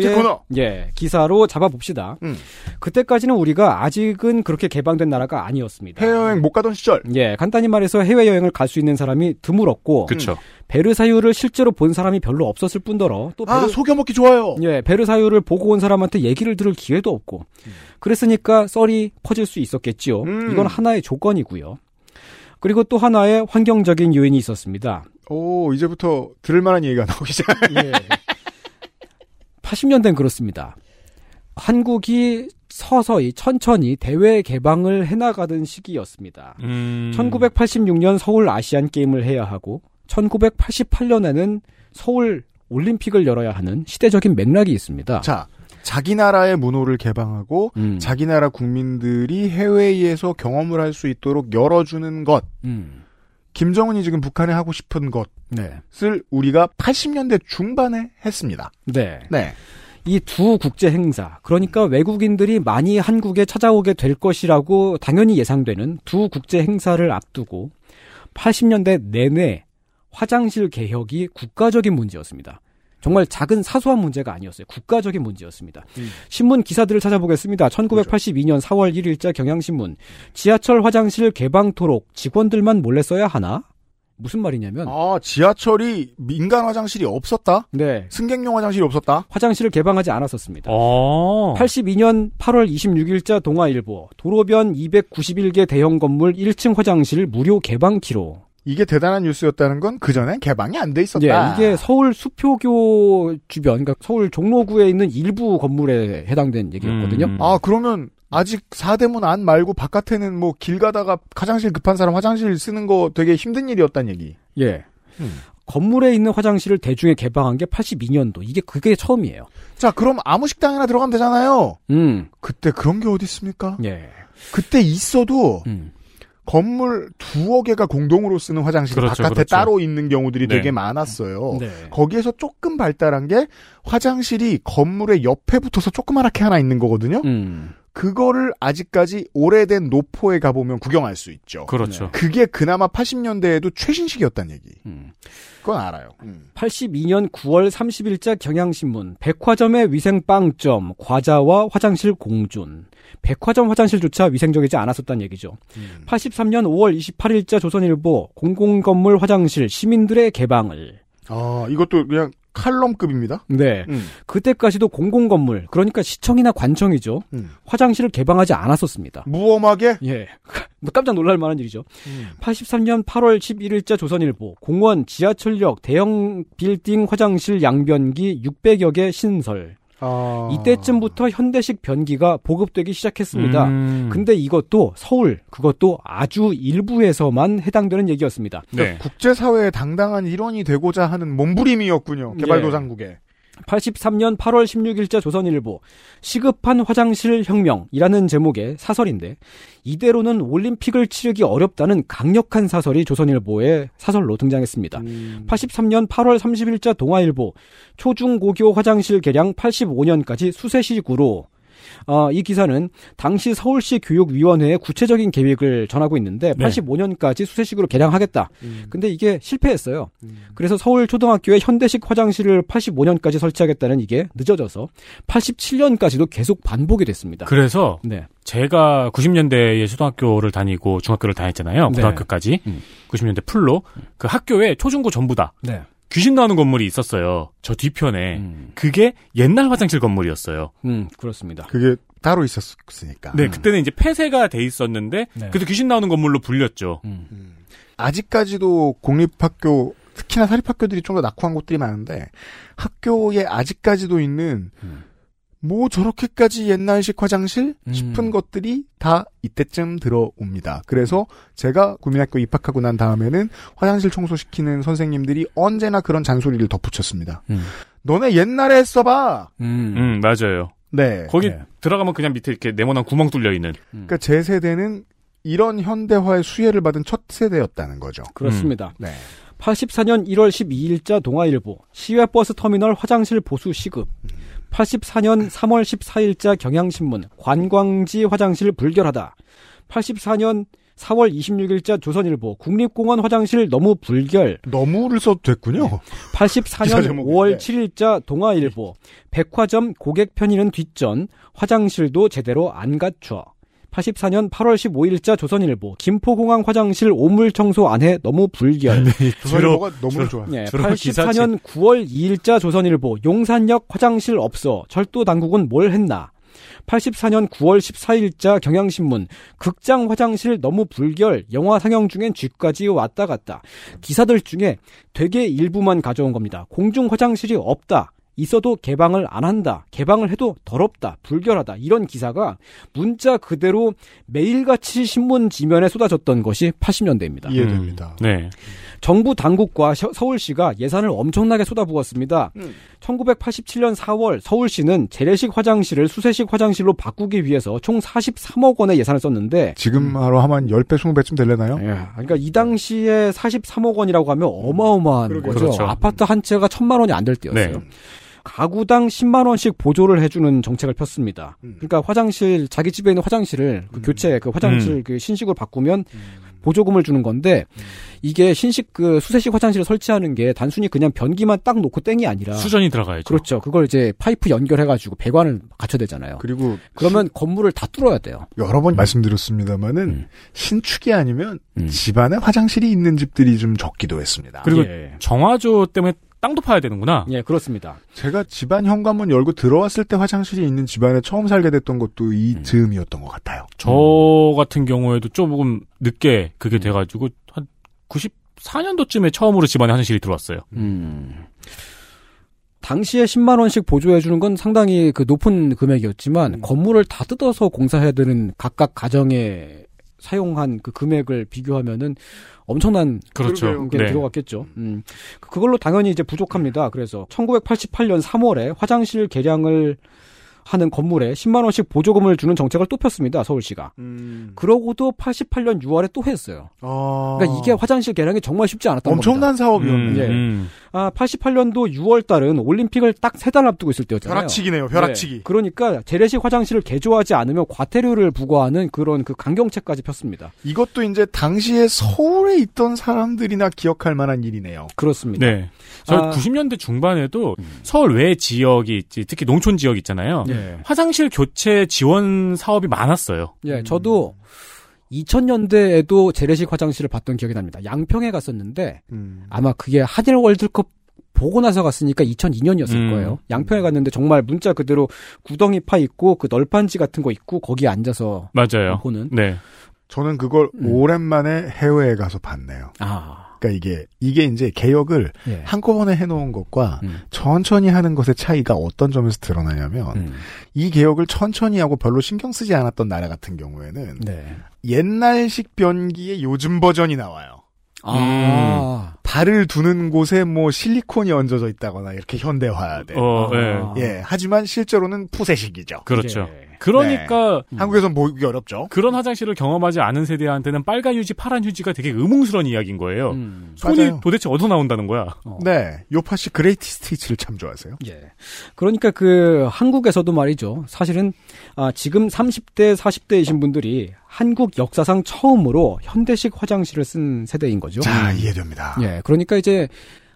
예, 기사로 잡아봅시다. 음. 그때까지는 우리가 아직은 그렇게 개방된 나라가 아니었습니다. 해외여행 못 가던 시절. 예, 간단히 말해서 해외여행을 갈 수 있는 사람이 드물었고 그쵸. 베르사유를 실제로 본 사람이 별로 없었을 뿐더러 또 아, 베르, 속여먹기 좋아요. 예, 베르사유를 보고 온 사람한테 얘기를 들을 기회도 없고 그랬으니까 썰이 퍼질 수 있었겠지요. 음. 이건 하나의 조건이고요. 그리고 또 하나의 환경적인 요인이 있었습니다. 오, 이제부터 들을 만한 얘기가 나오기 시작. 예. 80년대는 그렇습니다. 한국이 서서히 천천히 대외 개방을 해나가던 시기였습니다. 음. 1986년 서울 아시안 게임을 해야 하고 1988년에는 서울 올림픽을 열어야 하는 시대적인 맥락이 있습니다. 자, 자기 나라의 문호를 개방하고 음. 자기 나라 국민들이 해외에서 경험을 할 수 있도록 열어주는 것. 음. 김정은이 지금 북한에 하고 싶은 네. 것을 우리가 80년대 중반에 했습니다. 네. 네. 이 두 국제 행사, 그러니까 외국인들이 많이 한국에 찾아오게 될 것이라고 당연히 예상되는 두 국제 행사를 앞두고 80년대 내내 화장실 개혁이 국가적인 문제였습니다. 정말 작은 사소한 문제가 아니었어요. 국가적인 문제였습니다. 신문 기사들을 찾아보겠습니다. 1982년 4월 1일자 경향신문. 지하철 화장실 개방토록 직원들만 몰래 써야 하나? 무슨 말이냐면 아, 지하철이 민간 화장실이 없었다? 네. 승객용 화장실이 없었다? 화장실을 개방하지 않았었습니다. 어. 82년 8월 26일자 동아일보 도로변 291개 대형 건물 1층 화장실 무료 개방키로. 이게 대단한 뉴스였다는 건 그전엔 개방이 안 돼 있었다. 예, 이게 서울 수표교 주변, 그러니까 서울 종로구에 있는 일부 건물에 해당된 얘기였거든요. 음. 아, 그러면 아직 사대문 안 말고 바깥에는 뭐 길 가다가 화장실 급한 사람 화장실 쓰는 거 되게 힘든 일이었단 얘기. 예. 음. 건물에 있는 화장실을 대중에 개방한 게 82년도. 이게 그게 처음이에요. 자, 그럼 아무 식당이나 들어가면 되잖아요. 음. 그때 그런 게 어디 있습니까? 예. 그때 있어도 음. 건물 두어 개가 공동으로 쓰는 화장실이 그렇죠, 바깥에 그렇죠. 따로 있는 경우들이 네. 되게 많았어요. 네. 거기에서 조금 발달한 게 화장실이 건물의 옆에 붙어서 조그맣게 하나 있는 거거든요. 음. 그거를 아직까지 오래된 노포에 가보면 구경할 수 있죠. 그렇죠. 그게 그나마 80년대에도 최신식이었단 얘기. 음. 그건 알아요. 음. 82년 9월 30일자 경향신문 백화점의 위생빵점 과자와 화장실 공존 백화점 화장실조차 위생적이지 않았었다는 얘기죠. 83년 5월 28일자 조선일보 공공건물 화장실 시민들의 개방을 아, 이것도 그냥 칼럼급입니다. 네 음. 그때까지도 공공건물 그러니까 시청이나 관청이죠 음. 화장실을 개방하지 않았었습니다. 무엄하게? 예. 깜짝 놀랄 만한 일이죠. 음. 83년 8월 11일자 조선일보 공원 지하철역 대형 빌딩 화장실 양변기 600여 개 신설. 아. 이때쯤부터 현대식 변기가 보급되기 시작했습니다. 음. 근데 이것도 서울 그것도 아주 일부에서만 해당되는 얘기였습니다. 네. 국제사회의 당당한 일원이 되고자 하는 몸부림이었군요. 예. 개발도상국에. 83년 8월 16일자 조선일보 시급한 화장실 혁명이라는 제목의 사설인데 이대로는 올림픽을 치르기 어렵다는 강력한 사설이 조선일보의 사설로 등장했습니다. 83년 8월 30일자 동아일보 초중고교 화장실 개량 85년까지 수세식으로 어, 이 기사는 당시 서울시 교육위원회의 구체적인 계획을 전하고 있는데 네. 85년까지 수세식으로 개량하겠다. 음. 근데 이게 실패했어요. 그래서 서울 초등학교에 현대식 화장실을 85년까지 설치하겠다는 이게 늦어져서 87년까지도 계속 반복이 됐습니다. 그래서 네. 제가 90년대에 초등학교를 다니고 중학교를 다녔잖아요. 네. 고등학교까지. 음. 90년대 풀로. 그 학교에 초중고 전부 다 네. 귀신 나오는 건물이 있었어요. 저 뒤편에. 그게 옛날 화장실 건물이었어요. 음, 그렇습니다. 그게 따로 있었으니까. 네, 그때는 이제 폐쇄가 돼 있었는데 네. 그래도 귀신 나오는 건물로 불렸죠. 아직까지도 공립학교 특히나 사립학교들이 좀 더 낙후한 곳들이 많은데 학교에 아직까지도 있는 뭐 저렇게까지 옛날식 화장실 싶은 것들이 다 이때쯤 들어옵니다. 그래서 제가 구민학교 입학하고 난 다음에는 화장실 청소시키는 선생님들이 언제나 그런 잔소리를 덧붙였습니다. 너네 옛날에 했어봐. 음, 맞아요. 네. 거기 들어가면 그냥 밑에 이렇게 네모난 구멍 뚫려 있는. 그러니까 제 세대는 이런 현대화의 수혜를 받은 첫 세대였다는 거죠. 그렇습니다. 네. 84년 1월 12일자 동아일보 시외버스 터미널 화장실 보수 시급 84년 3월 14일자 경향신문 관광지 화장실 불결하다 84년 4월 26일자 조선일보 국립공원 화장실 너무 불결 너무를 써도 됐군요. 기사 84년 제목인데. 5월 7일자 동아일보 백화점 고객 편의는 뒷전 화장실도 제대로 안 갖춰 84년 8월 15일자 조선일보 김포공항 화장실 오물 청소 안해 너무 불결. 조선일보가 너무 좋아. 네, 주로 기사책. 84년 9월 2일자 조선일보 용산역 화장실 없어 철도 당국은 뭘 했나. 84년 9월 14일자 경향신문 극장 화장실 너무 불결 영화 상영 중엔 쥐까지 왔다 갔다 기사들 중에 되게 일부만 가져온 겁니다 공중 화장실이 없다 있어도 개방을 안 한다 개방을 해도 더럽다 불결하다 이런 기사가 문자 그대로 매일같이 신문 지면에 쏟아졌던 것이 80년대입니다 이해됩니다. 네. 정부 당국과 셔- 서울시가 예산을 엄청나게 쏟아부었습니다. 1987년 4월 서울시는 재래식 화장실을 수세식 화장실로 바꾸기 위해서 총 43억 원의 예산을 썼는데 지금 하루 하면 10배, 20배쯤 될래나요? 그러니까 이 당시에 43억 원이라고 하면 어마어마한 그러게요. 거죠. 그렇죠. 아파트 한 채가 천만 원이 안 될 때였어요. 네. 가구당 10만 원씩 보조를 해주는 정책을 폈습니다. 그러니까 화장실 자기 집에 있는 화장실을 그 교체 그 화장실 음. 그 신식으로 바꾸면 보조금을 주는 건데 이게 신식 그 수세식 화장실을 설치하는 게 단순히 그냥 변기만 딱 놓고 땡이 아니라 수전이 들어가야죠. 그렇죠. 그걸 이제 파이프 연결해가지고 배관을 갖춰야 되잖아요. 그리고 그러면 건물을 다 뚫어야 돼요. 여러 번 말씀드렸습니다만은 신축이 아니면 집안에 화장실이 있는 집들이 좀 적기도 했습니다. 그리고 예. 정화조 때문에 땅도 파야 되는구나. 예, 그렇습니다. 제가 집안 현관문 열고 들어왔을 때 화장실이 있는 집안에 처음 살게 됐던 것도 이 즈음이었던 것 같아요. 저 같은 경우에도 조금 늦게 그게 돼가지고 한 94년도쯤에 처음으로 집안에 화장실이 들어왔어요. 음. 당시에 10만 원씩 보조해 주는 건 상당히 그 높은 금액이었지만 음. 건물을 다 뜯어서 공사해야 되는 각각 가정에 사용한 그 금액을 비교하면은 엄청난 그렇죠. 게 네. 들어갔겠죠. 음. 그- 그걸로 당연히 이제 부족합니다. 그래서 1988년 3월에 화장실 개량을 하는 건물에 10만 원씩 보조금을 주는 정책을 또 폈습니다. 서울시가. 그러고도 88년 6월에 또 했어요. 그러니까 이게 화장실 개량이 정말 쉽지 않았던 엄청난 겁니다. 사업이었네요. 예. 음. 아, 88년도 6월 달은 올림픽을 딱 세 달 앞두고 있을 때였잖아요. 벼락치기네요, 벼락치기. 네. 그러니까 재래식 화장실을 개조하지 않으면 과태료를 부과하는 그런 그 강경책까지 폈습니다. 이것도 이제 당시에 서울에 있던 사람들이나 기억할 만한 일이네요. 그렇습니다. 네. 저 아. 90년대 중반에도 서울 외 지역이 특히 농촌 지역 있잖아요. 예. 화장실 교체 지원 사업이 많았어요. 예, 저도 2000년대에도 재래식 화장실을 봤던 기억이 납니다. 양평에 갔었는데 음. 아마 그게 한일 월드컵 보고 나서 갔으니까 2002년이었을 음. 거예요. 양평에 갔는데 정말 문자 그대로 구덩이 파 있고 그 널판지 같은 거 있고 거기에 앉아서 맞아요. 보는. 네. 저는 그걸 오랜만에 해외에 가서 봤네요. 아. 그러니까 이게 이게 이제 개혁을 예. 한꺼번에 해놓은 것과 음. 천천히 하는 것의 차이가 어떤 점에서 드러나냐면 음. 이 개혁을 천천히 하고 별로 신경 쓰지 않았던 나라 같은 경우에는 네. 옛날식 변기의 요즘 버전이 나와요. 아. 발을 두는 곳에 뭐 실리콘이 얹어져 있다거나 이렇게 현대화돼. 어, 네. 예. 하지만 실제로는 푸세식이죠. 그렇죠. 예. 그러니까 한국에선 보기 어렵죠. 그런 화장실을 경험하지 않은 세대한테는 빨간 휴지, 파란 휴지가 되게 의문스러운 이야기인 거예요. 음. 손이 맞아요. 도대체 어디서 나온다는 거야? 네, 요파 씨 그레이티 스테이츠를 참 좋아하세요. 예. 그러니까 그 한국에서도 말이죠. 사실은 아, 지금 30대, 40대이신 분들이 한국 역사상 처음으로 현대식 화장실을 쓴 세대인 거죠. 자, 이해됩니다. 예. 그러니까 이제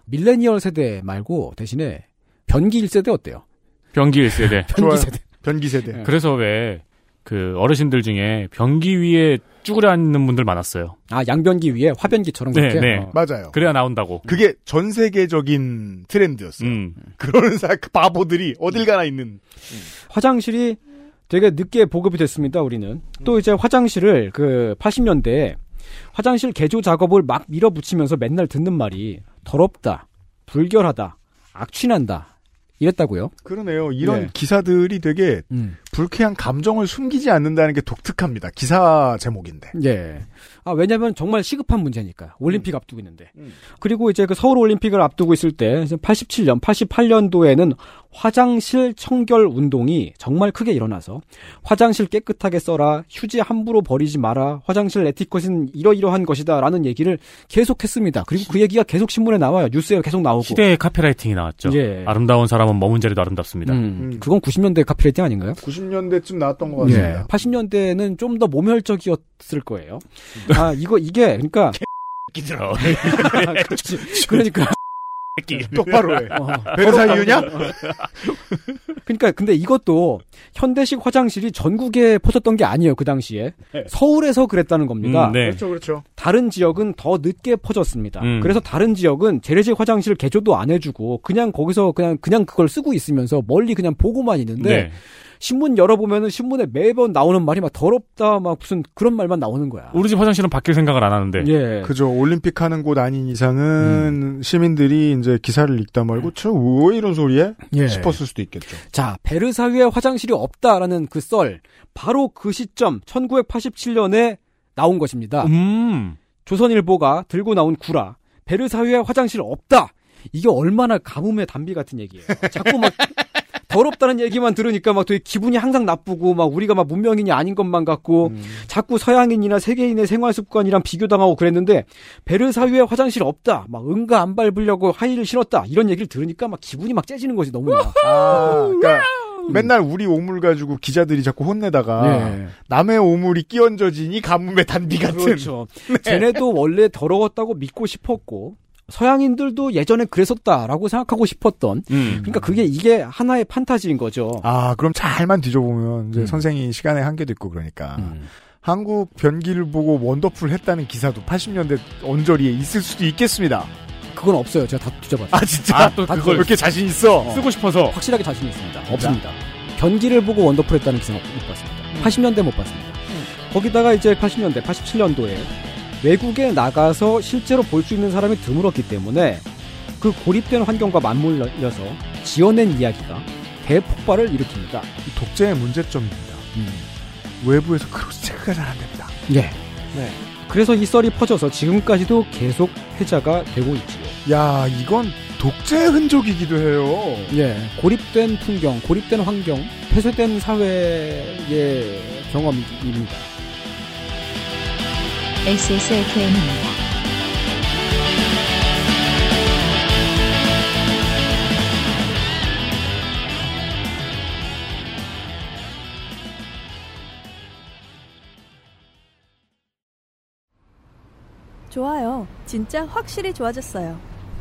밀레니얼 세대 말고 대신에 변기 1세대 어때요? 변기 1세대. 변기 좋아요. 세대. 변기 세대. 그래서 왜 그 어르신들 중에 변기 위에 쭈그려 앉는 분들 많았어요. 아, 양변기 위에 화변기처럼 네, 그렇게. 네. 어. 맞아요. 그래야 나온다고. 그게 전 세계적인 트렌드였어요. 음. 그러는 사 바보들이 어딜 가나 있는. 화장실이 되게 늦게 보급이 됐습니다, 우리는. 또 이제 화장실을 그 80년대에 화장실 개조 작업을 막 밀어붙이면서 맨날 듣는 말이 더럽다, 불결하다, 악취난다. 이랬다고요? 그러네요. 이런 네. 기사들이 되게 음. 불쾌한 감정을 숨기지 않는다는 게 독특합니다. 기사 제목인데. 예. 아, 왜냐면 정말 시급한 문제니까. 올림픽 앞두고 있는데. 그리고 이제 그 서울 올림픽을 앞두고 있을 때 87년, 88년도에는 화장실 청결 운동이 정말 크게 일어나서 화장실 깨끗하게 써라, 휴지 함부로 버리지 마라, 화장실 에티컷은 이러이러한 것이다라는 얘기를 계속 했습니다. 그리고 그 얘기가 계속 신문에 나와요. 뉴스에 계속 나오고. 시대의 카피라이팅이 나왔죠. 예. 아름다운 사람은 머문 자리도 아름답습니다. 음, 그건 90년대 카피레이팅 아닌가요? 90 년대쯤 나왔던 것 같습니다. 80년대는 좀 더 모멸적이었을 거예요. 아, 이거, 이게, 그러니까. 끼들어. 그렇지. 그러니까. 똑바로 해. 어. 베르사유냐? 그러니까 근데 이것도 현대식 화장실이 전국에 퍼졌던 게 아니에요 그 당시에 서울에서 그랬다는 겁니다. 음, 네. 그렇죠, 그렇죠. 다른 지역은 더 늦게 퍼졌습니다. 음. 그래서 다른 지역은 재래식 화장실 개조도 안 해주고 그냥 거기서 그냥 그냥 그걸 쓰고 있으면서 멀리 그냥 보고만 있는데 네. 신문 열어보면은 신문에 매번 나오는 말이 막 더럽다 막 무슨 그런 말만 나오는 거야. 우리 집 화장실은 바뀔 생각을 안 하는데. 예. 그죠. 올림픽 하는 곳 아닌 이상은 시민들이 이제 기사를 읽다 말고 저왜 이런 소리에 예. 싶었을 수도 있겠죠. 자, 베르사유에 화장실 이 없다라는 그 썰, 바로 그 시점, 1987년에 나온 것입니다. 음. 조선일보가 들고 나온 구라, 베르사유에 화장실 없다! 이게 얼마나 가뭄의 단비 같은 얘기예요. 자꾸 막, 더럽다는 얘기만 들으니까 막 되게 기분이 항상 나쁘고, 막 우리가 막 문명인이 아닌 것만 같고, 자꾸 서양인이나 세계인의 생활 습관이랑 비교당하고 그랬는데, 베르사유에 화장실 없다! 막 응가 안 밟으려고 하이를 신었다! 이런 얘기를 들으니까 막 기분이 막 째지는 거지, 너무나. 아, 그러니까 맨날 우리 오물 가지고 기자들이 자꾸 혼내다가 예. 남의 오물이 끼얹어지니 가뭄의 단비 같은. 그렇죠. 쟤네도 원래 더러웠다고 믿고 싶었고 서양인들도 예전에 그랬었다라고 생각하고 싶었던. 음. 그러니까 그게 이게 하나의 판타지인 거죠. 아, 그럼 잘만 뒤져보면 이제 음. 선생이 시간에 한계도 있고 그러니까 한국 변기를 보고 원더풀 했다는 기사도 80년대 언저리에 있을 수도 있겠습니다. 그건 없어요. 제가 다 뒤져봤어요. 아 진짜? 아, 또 다 그걸 그렇게 자신 있어? 쓰고 싶어서. 확실하게 자신 있습니다. 없습니다. 변기를 보고 wonderful 했다는 기사는 못 봤습니다. 80년대 못 봤습니다. 거기다가 이제 80년대, 87년도에 외국에 나가서 실제로 볼 수 있는 사람이 드물었기 때문에 그 고립된 환경과 맞물려서 지어낸 이야기가 대폭발을 일으킵니다. 이 독재의 문제점입니다. 외부에서 cross check가 잘 안 됩니다. 예. 네. 그래서 이 썰이 퍼져서 지금까지도 계속 회자가 되고 있지요. 야, 이건 독재의 흔적이기도 해요. 예. 고립된 풍경, 고립된 환경, 폐쇄된 사회의 경험입니다. XSFM입니다. 좋아요. 진짜 확실히 좋아졌어요.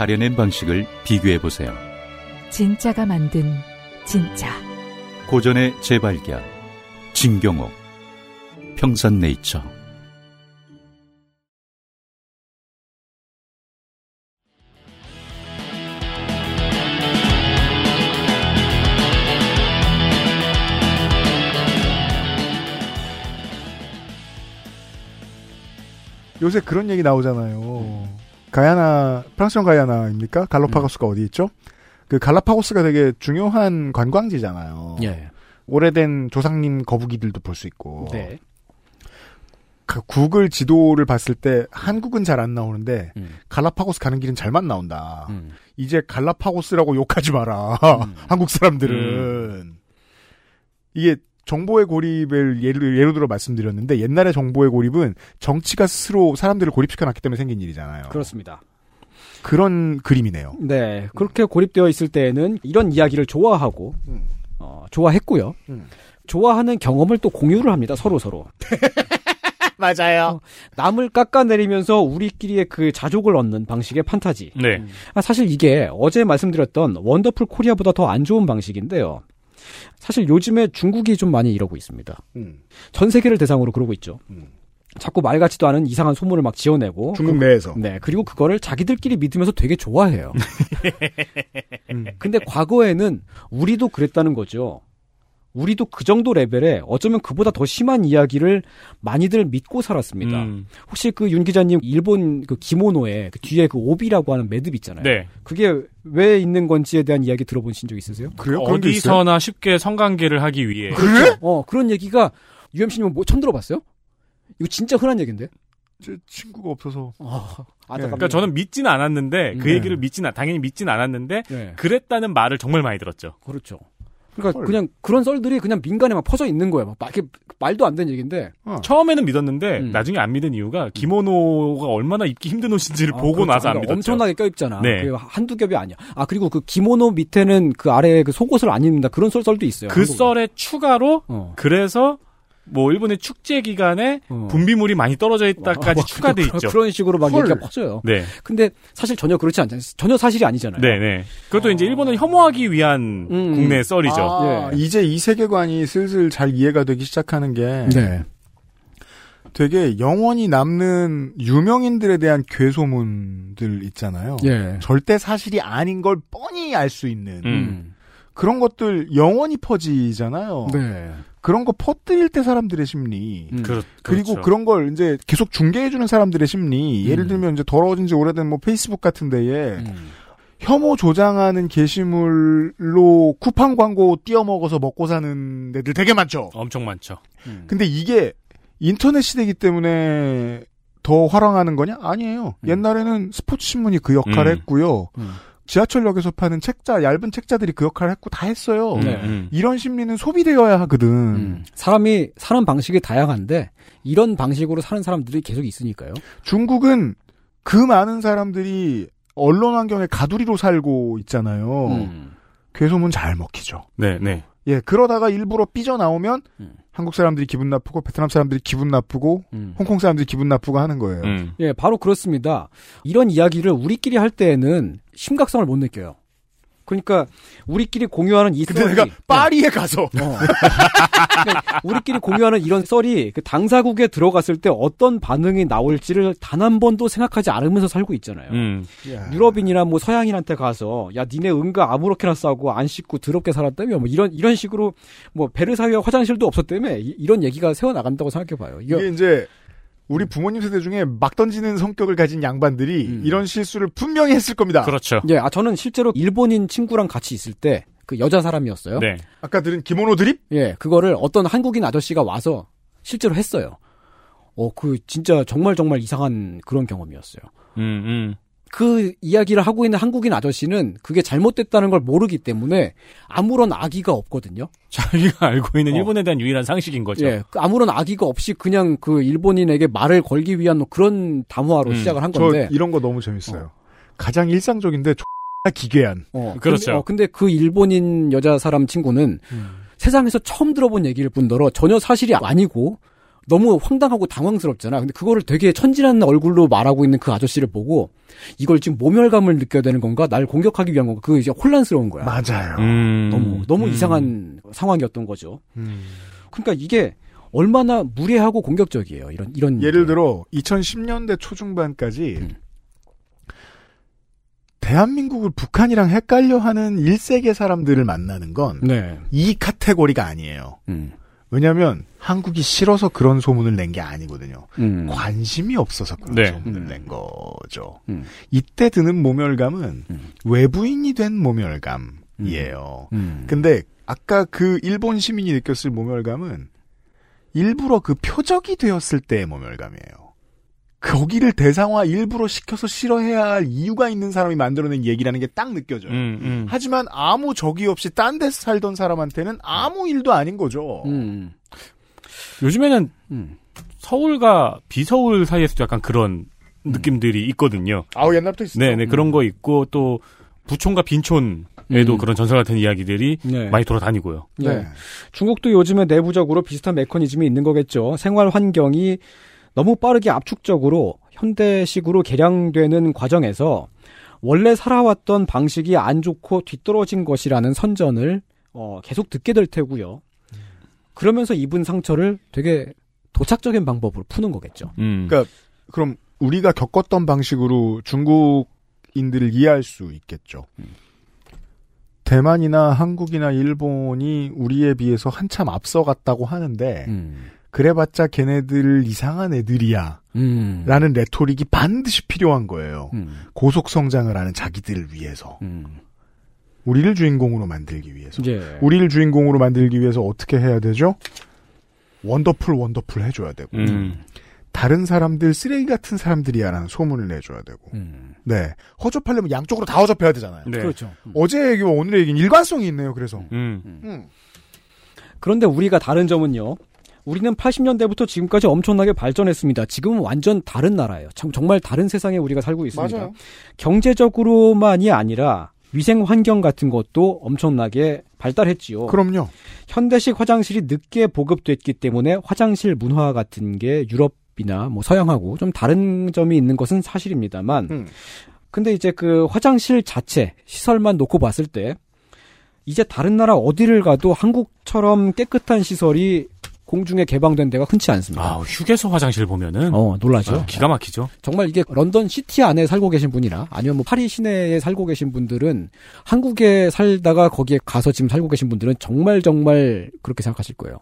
다려낸 방식을 비교해 보세요. 진짜가 만든 진짜. 고전의 재발견. 진경옥. 평산네이처. 요새 그런 얘기 나오잖아요. 가야나 프랑스형 가야나입니까? 갈로파고스가 어디 있죠? 그 갈라파고스가 되게 중요한 관광지잖아요. 예. 오래된 조상님 거북이들도 볼 수 있고. 네. 그 구글 지도를 봤을 때 한국은 잘 안 나오는데 음. 갈라파고스 가는 길은 잘만 나온다. 이제 갈라파고스라고 욕하지 마라. 한국 사람들은 이게 정보의 고립을 예를, 예를 들어 말씀드렸는데 옛날에 정보의 고립은 정치가 스스로 사람들을 고립시켜 놨기 때문에 생긴 일이잖아요. 그렇습니다. 그런 그림이네요. 네, 그렇게 고립되어 있을 때에는 이런 이야기를 좋아하고 어, 좋아했고요. 음. 좋아하는 경험을 또 공유를 합니다. 서로 서로. 맞아요. 남을 깎아내리면서 우리끼리의 그 자족을 얻는 방식의 판타지. 네. 아, 사실 이게 어제 말씀드렸던 원더풀 코리아보다 더 안 좋은 방식인데요. 사실 요즘에 중국이 좀 많이 이러고 있습니다. 음. 전 세계를 대상으로 그러고 있죠. 자꾸 말 같지도 않은 이상한 소문을 막 지어내고 중국 그- 내에서. 네 그리고 그거를 자기들끼리 믿으면서 되게 좋아해요. 음. 근데 과거에는 우리도 그랬다는 거죠. 우리도 그 정도 레벨에 어쩌면 그보다 더 심한 이야기를 많이들 믿고 살았습니다. 음. 혹시 그 윤 기자님 일본 그 기모노에 그 뒤에 그 오비라고 하는 매듭 있잖아요. 네. 그게 왜 있는 건지에 대한 이야기 들어보신 적 있으세요? 어디서나 쉽게 성관계를 하기 위해. 그래? 어 그런 얘기가 UMC님은 뭐 처음 들어봤어요? 이거 진짜 흔한 얘기인데. 제 친구가 없어서. 그러니까 저는 믿지는 않았는데 그 네. 얘기를 믿지는 않- 당연히 믿지는 않았는데 네. 그랬다는 말을 정말 많이 들었죠. 그렇죠. 그러니까 그냥 그런 썰들이 그냥 민간에 막 퍼져 있는 거예요. 막 이렇게 말도 안 되는 얘기인데. 처음에는 믿었는데 음. 나중에 안 믿은 이유가 기모노가 얼마나 입기 힘든 옷인지를 보고 그렇죠. 나서 안 그러니까 믿었죠. 엄청나게 껴입잖아. 네. 그 한두 겹이 아니야. 아 그리고 그 기모노 밑에는 그 아래에 그 속옷을 안 입는다 그런 썰, 썰도 있어요. 그 한국은. 썰에 추가로 어. 그래서 뭐 일본의 축제 기간에 분비물이 많이 떨어져 있다까지 어, 추가돼 있죠. 그런 식으로 막 헐. 얘기가 퍼져요. 네. 근데 사실 전혀 그렇지 않잖아요. 전혀 사실이 아니잖아요. 네 네. 그것도 이제 일본을 혐오하기 위한 음. 국내 썰이죠. 아, 이제 이 세계관이 슬슬 잘 이해가 되기 시작하는 게 네. 되게 영원히 남는 유명인들에 대한 괴소문들 있잖아요. 예. 절대 사실이 아닌 걸 뻔히 알 수 있는 음. 그런 것들 영원히 퍼지잖아요. 네. 그런 거 퍼뜨릴 때 사람들의 심리. 음. 그렇- 리고 그렇죠. 그런 걸 이제 계속 중계해주는 사람들의 심리. 예를 들면 이제 더러워진 지 오래된 뭐 페이스북 같은 데에 혐오 조장하는 게시물로 쿠팡 광고 띄어먹어서 먹고 사는 데들 되게 많죠. 엄청 많죠. 근데 이게 인터넷 시대이기 때문에 더 활황하는 거냐? 아니에요. 옛날에는 스포츠 신문이 그 역할을 음. 했고요. 지하철역에서 파는 책자, 얇은 책자들이 그 역할을 했고 다 했어요. 네. 음. 이런 심리는 소비되어야 하거든. 사람이 사는 방식이 다양한데 이런 방식으로 사는 사람들이 계속 있으니까요. 중국은 그 많은 사람들이 언론 환경에 가두리로 살고 있잖아요. 음. 괴소문 잘 먹히죠. 네, 네. 예, 그러다가 일부러 삐져나오면 음. 한국 사람들이 기분 나쁘고 베트남 사람들이 기분 나쁘고 음. 홍콩 사람들이 기분 나쁘고 하는 거예요. 음. 예, 바로 그렇습니다. 이런 이야기를 우리끼리 할 때에는 심각성을 못 느껴요. 그러니까 우리끼리 공유하는 이 근데 썰이 내가 파리에 가서 그러니까 우리끼리 공유하는 이런 썰이 그 당사국에 들어갔을 때 어떤 반응이 나올지를 단 한 번도 생각하지 않으면서 살고 있잖아요. 음. 유럽인이나 뭐 서양인한테 가서 야 니네 은가 아무렇게나 싸고 안 씻고 더럽게 살았다며 뭐 이런 이런 식으로 뭐 베르사유 화장실도 없었다며 이- 이런 얘기가 새어 나간다고 생각해 봐요. 이게 이제 우리 부모님 세대 중에 막 던지는 성격을 가진 양반들이 이런 실수를 분명히 했을 겁니다. 그렇죠. 예, 아 저는 실제로 일본인 친구랑 같이 있을 때 그 여자 사람이었어요. 네. 아까 들은 기모노 드립? 예, 그거를 어떤 한국인 아저씨가 와서 실제로 했어요. 어, 그 진짜 정말 정말 이상한 그런 경험이었어요. 음, 음. 그 이야기를 하고 있는 한국인 아저씨는 그게 잘못됐다는 걸 모르기 때문에 아무런 악의가 없거든요. 자기가 알고 있는 일본에 대한 유일한 상식인 거죠. 예, 그 아무런 악의가 없이 그냥 그 일본인에게 말을 걸기 위한 뭐 그런 담화로 음. 시작을 한 건데. 저 이런 거 너무 재밌어요. 가장 일상적인데 X나 기괴한. 어, 그렇죠. 근데, 어, 근데 그 일본인 여자 사람 친구는 세상에서 처음 들어본 얘기일 뿐더러 전혀 사실이 아니고 너무 황당하고 당황스럽잖아. 근데 그거를 되게 천진한 얼굴로 말하고 있는 그 아저씨를 보고 이걸 지금 모멸감을 느껴야 되는 건가? 날 공격하기 위한 건가? 그 이제 혼란스러운 거야. 맞아요. 음. 너무 너무 음. 이상한 상황이었던 거죠. 그러니까 이게 얼마나 무례하고 공격적이에요. 이런 이런 예를 들어 2010년대 초중반까지 음. 대한민국을 북한이랑 헷갈려 하는 1세계 사람들을 만나는 건이 네. 카테고리가 아니에요. 음. 왜냐하면 한국이 싫어서 그런 소문을 낸 게 아니거든요. 음. 관심이 없어서 그런 네. 소문을 낸 거죠. 음. 이때 드는 모멸감은 외부인이 된 모멸감이에요. 음. 근데 아까 그 일본 시민이 느꼈을 모멸감은 일부러 그 표적이 되었을 때의 모멸감이에요. 거기를 대상화 일부러 시켜서 싫어해야 할 이유가 있는 사람이 만들어낸 얘기라는 게 딱 느껴져요. 음, 음. 하지만 아무 적이 없이 딴 데서 살던 사람한테는 아무 일도 아닌 거죠. 음. 요즘에는 음. 서울과 비서울 사이에서도 약간 그런 느낌들이 있거든요. 아우 옛날부터 있었죠. 네, 네 그런 거 있고 또 부촌과 빈촌 에도 음. 그런 전설 같은 이야기들이 네. 많이 돌아다니고요. 네. 중국도 요즘에 내부적으로 비슷한 메커니즘이 있는 거겠죠. 생활 환경이 너무 빠르게 압축적으로 현대식으로 개량되는 과정에서 원래 살아왔던 방식이 안 좋고 뒤떨어진 것이라는 선전을 어, 계속 듣게 될 테고요. 그러면서 입은 상처를 되게 도착적인 방법으로 푸는 거겠죠. 음. 그러니까 그럼 우리가 겪었던 방식으로 중국인들을 이해할 수 있겠죠. 대만이나 한국이나 일본이 우리에 비해서 한참 앞서갔다고 하는데 음. 그래봤자 걔네들 이상한 애들이야. 음. 라는 레토릭이 반드시 필요한 거예요. 음. 고속 성장을 하는 자기들을 위해서. 음. 우리를 주인공으로 만들기 위해서. 예. 우리를 주인공으로 만들기 위해서 어떻게 해야 되죠? 원더풀 원더풀 해줘야 되고. 음. 다른 사람들 쓰레기 같은 사람들이야라는 소문을 내줘야 되고. 음. 네. 허접하려면 양쪽으로 다 허접해야 되잖아요. 네. 그렇죠. 어제 얘기와 오늘의 얘기는 일관성이 있네요. 그래서. 음. 음. 그런데 우리가 다른 점은요. 우리는 80년대부터 지금까지 엄청나게 발전했습니다. 지금은 완전 다른 나라예요. 정, 정말 다른 세상에 우리가 살고 있습니다. 맞아요. 경제적으로만이 아니라 위생 환경 같은 것도 엄청나게 발달했지요. 그럼요. 현대식 화장실이 늦게 보급됐기 때문에 화장실 문화 같은 게 유럽이나 뭐 서양하고 좀 다른 점이 있는 것은 사실입니다만 음. 근데 이제 그 화장실 자체 시설만 놓고 봤을 때 이제 다른 나라 어디를 가도 한국처럼 깨끗한 시설이 공중에 개방된 데가 흔치 않습니다. 아, 휴게소 화장실 보면은 어, 놀라죠. 아, 기가 막히죠. 정말 이게 런던 시티 안에 살고 계신 분이나 아니면 뭐 파리 시내에 살고 계신 분들은 한국에 살다가 거기에 가서 지금 살고 계신 분들은 정말 정말 그렇게 생각하실 거예요.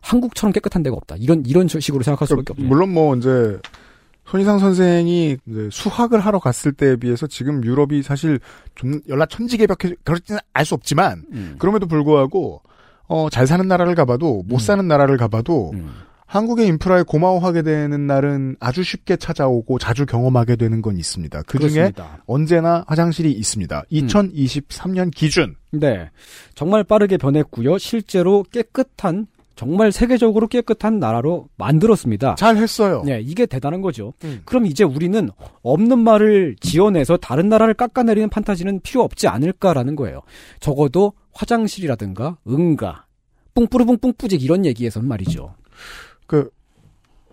한국처럼 깨끗한 데가 없다. 이런 이런 식으로 생각할 수밖에 없네요. 물론 뭐 이제 손희상 선생이 이제 수학을 하러 갔을 때에 비해서 지금 유럽이 사실 좀 연락 천지개벽해 그렇지는 알 수 없지만 음. 그럼에도 불구하고 어, 잘 사는 나라를 가봐도 못 사는 나라를 가봐도 음. 한국의 인프라에 고마워하게 되는 날은 아주 쉽게 찾아오고 자주 경험하게 되는 건 있습니다. 그 중에. 언제나 화장실이 있습니다. 2023년 기준. 네. 정말 빠르게 변했고요. 실제로 깨끗한 정말 세계적으로 깨끗한 나라로 만들었습니다. 잘 했어요. 네, 이게 대단한 거죠. 음. 그럼 이제 우리는 없는 말을 지어내서 다른 나라를 깎아내리는 판타지는 필요 없지 않을까라는 거예요. 적어도 화장실이라든가 응가, 뿡뿌르뿡 뿡뿌직 이런 얘기에서는 말이죠.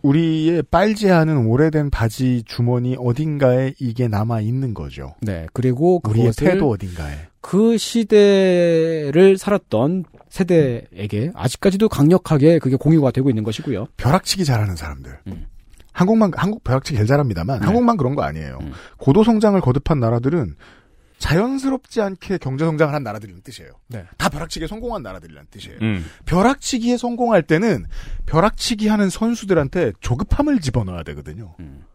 그 우리의 빨지 않은 오래된 바지 주머니 어딘가에 이게 남아 있는 거죠. 네, 그리고 우리의 태도 어딘가에. 그 시대를 살았던 세대에게 아직까지도 강력하게 그게 공유가 되고 있는 것이고요. 벼락치기 잘하는 사람들. 음. 한국만 한국 벼락치기 제일 잘합니다만 네. 한국만 그런 거 아니에요. 음. 고도 성장을 거듭한 나라들은 자연스럽지 않게 경제 성장을 한 나라들이라는 뜻이에요. 네. 다 벼락치기에 성공한 나라들이라는 뜻이에요. 음. 벼락치기에 성공할 때는 벼락치기 하는 선수들한테 조급함을 집어넣어야 되거든요. 음.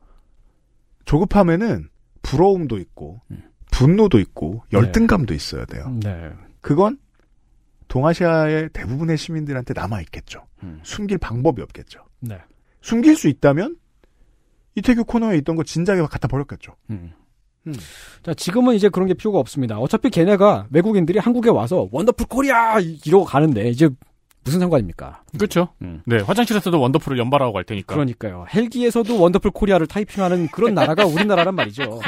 조급함에는 부러움도 있고 분노도 있고 열등감도 있어야 돼요. 네. 그건 동아시아의 대부분의 시민들한테 남아 있겠죠. 음. 숨길 방법이 없겠죠. 네. 숨길 수 있다면 이태규 코너에 있던 거 진작에 갖다 버렸겠죠. 음. 음. 자, 지금은 이제 그런 게 필요가 없습니다. 어차피 걔네가 외국인들이 한국에 와서 원더풀 코리아 이- 이러고 가는데 이제 무슨 상관입니까? 그렇죠. 음. 네, 화장실에서도 wonderful을 연발하고 갈 테니까. 그러니까요. 헬기에서도 wonderful Korea를 타이핑하는 그런 나라가 우리나라란 말이죠.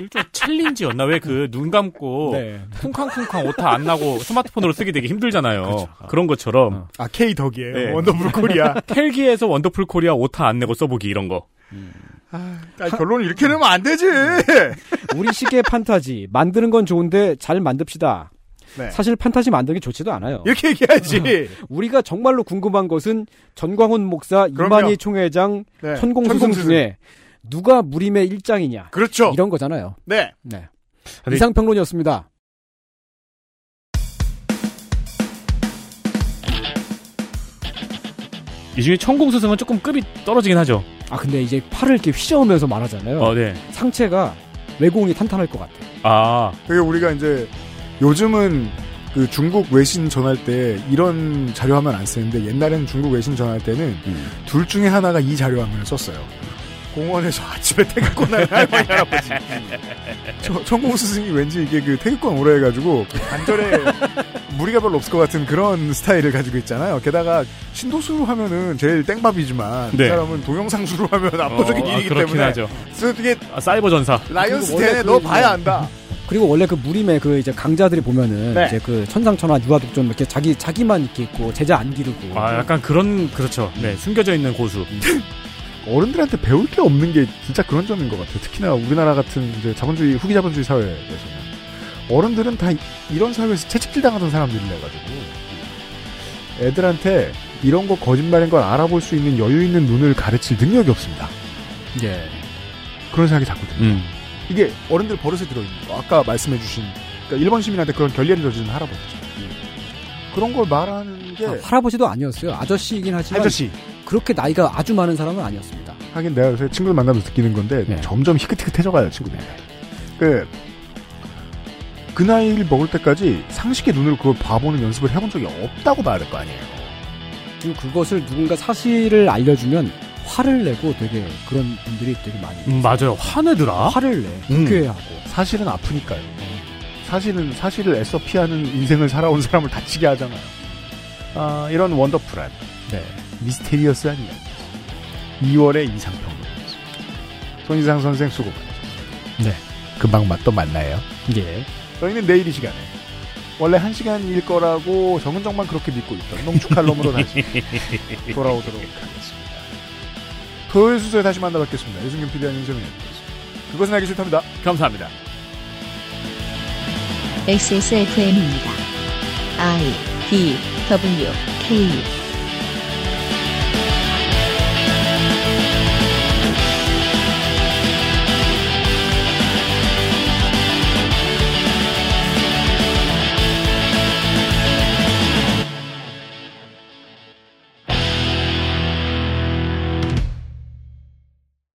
일종 challenge였나? 왜 그 눈 감고 네. 쿵쾅쿵쾅 오타 안 나고 스마트폰으로 쓰기 되게 힘들잖아요. 그런 것처럼 아 K 덕이에요. 네. wonderful Korea. 헬기에서 wonderful Korea 오타 안 내고 써보기 이런 거. 아, 결론을 이렇게 내면 안 되지. 우리식의 판타지 만드는 건 좋은데 잘 만듭시다. 네. 사실 판타지 만들기 좋지도 않아요. 이렇게 얘기하지. 우리가 정말로 궁금한 것은 전광훈 목사. 이만희 총회장, 네. 천공스승. 중에 누가 무림의 일장이냐. 그렇죠. 이런 거잖아요. 네. 네. 근데- 이 중에 천공 스승은 조금 급이 떨어지긴 하죠. 아 근데 이제 팔을 이렇게 휘저으면서 말하잖아요. 어, 네. 상체가 외공이 탄탄할 것 같아. 아. 그게 우리가 이제 요즘은 그 중국 외신 전할 때 이런 자료화면 안 쓰는데 옛날에는 중국 외신 전할 때는 둘 중에 하나가 이 자료화면을 썼어요. 공원에서 아침에 태극권을 할머니 할아버지. 저- 천공 스승이 왠지 이게 그 태극권 오래 해가지고 그 관절에 무리가 별로 없을 것 같은 그런 스타일을 가지고 있잖아요. 게다가 신도수로 하면은 제일 땡밥이지만 그 네. 사람은 동영상수로 하면 압도적인 어, 아, 일이기 그렇긴 때문에 하죠. 그래서 이게 아, 사이버 전사. 라이언스 대에 그너 봐야 안다. 그리고 원래 그 무림의 그 이제 강자들이 보면은 네. 이제 그 천상천하 유아독존 이렇게 자기 자기만 이렇게 있고 제자 안 기르고. 아, 약간 그런 그렇죠. 네, 숨겨져 있는 고수. 어른들한테 배울 게 없는 게 진짜 그런 점인 것 같아요. 특히나 우리나라 같은 이제 자본주의 후기 자본주의 사회에서는 어른들은 다 이- 이런 사회에서 채찍질 당하던 사람들이라 가지고 애들한테 이런 거 거짓말인 걸 알아볼 수 있는 여유 있는 눈을 가르칠 능력이 없습니다. 예. 그런 생각이 자꾸 듭니다. 음. 이게 어른들 버릇에 들어있는 거. 아까 말씀해주신 그러니까 일본 시민한테 그런 결례를 저지른 할아버지죠. 그런 걸 말하는 게 아, 할아버지도 아니었어요. 아저씨이긴 하지만 아저씨. 그렇게 나이가 아주 많은 사람은 아니었습니다. 하긴 내가 요새 친구들 만나면서 느끼는 건데 네. 점점 희끗희끗해져가요 친구들. 그, 그 나이를 먹을 때까지 상식의 눈으로 그걸 봐보는 연습을 해본 적이 없다고 봐야 될 거 아니에요. 그리고 그것을 누군가 사실을 알려주면 화를 내고 되게 그런 분들이 되게 많이. 음, 맞아요. 화내더라. 화를 내. 음. 불쾌해하고. 사실은 아프니까요. 사실은 사실을 애써 피하는 인생을 살아온 사람을 다치게 하잖아요. 아, 이런 원더풀한 네. 미스테리어스한 이야기. 2월의 이상평론이었습니다. 손이상 선생 수고 많으셨습니다. 네. 금방 맛또 만나요. 예. 저희는 내일 이 시간에 원래 한 시간일 거라고 정은정만 그렇게 믿고 있던 농축칼럼으로 다시 돌아오도록 하겠습니다. 토요일 순서에 다시 만나뵙겠습니다. 유승균 PD와 윤세민이었습니다. 그것은 알기 싫답니다. 감사합니다. XSFM입니다. I D W K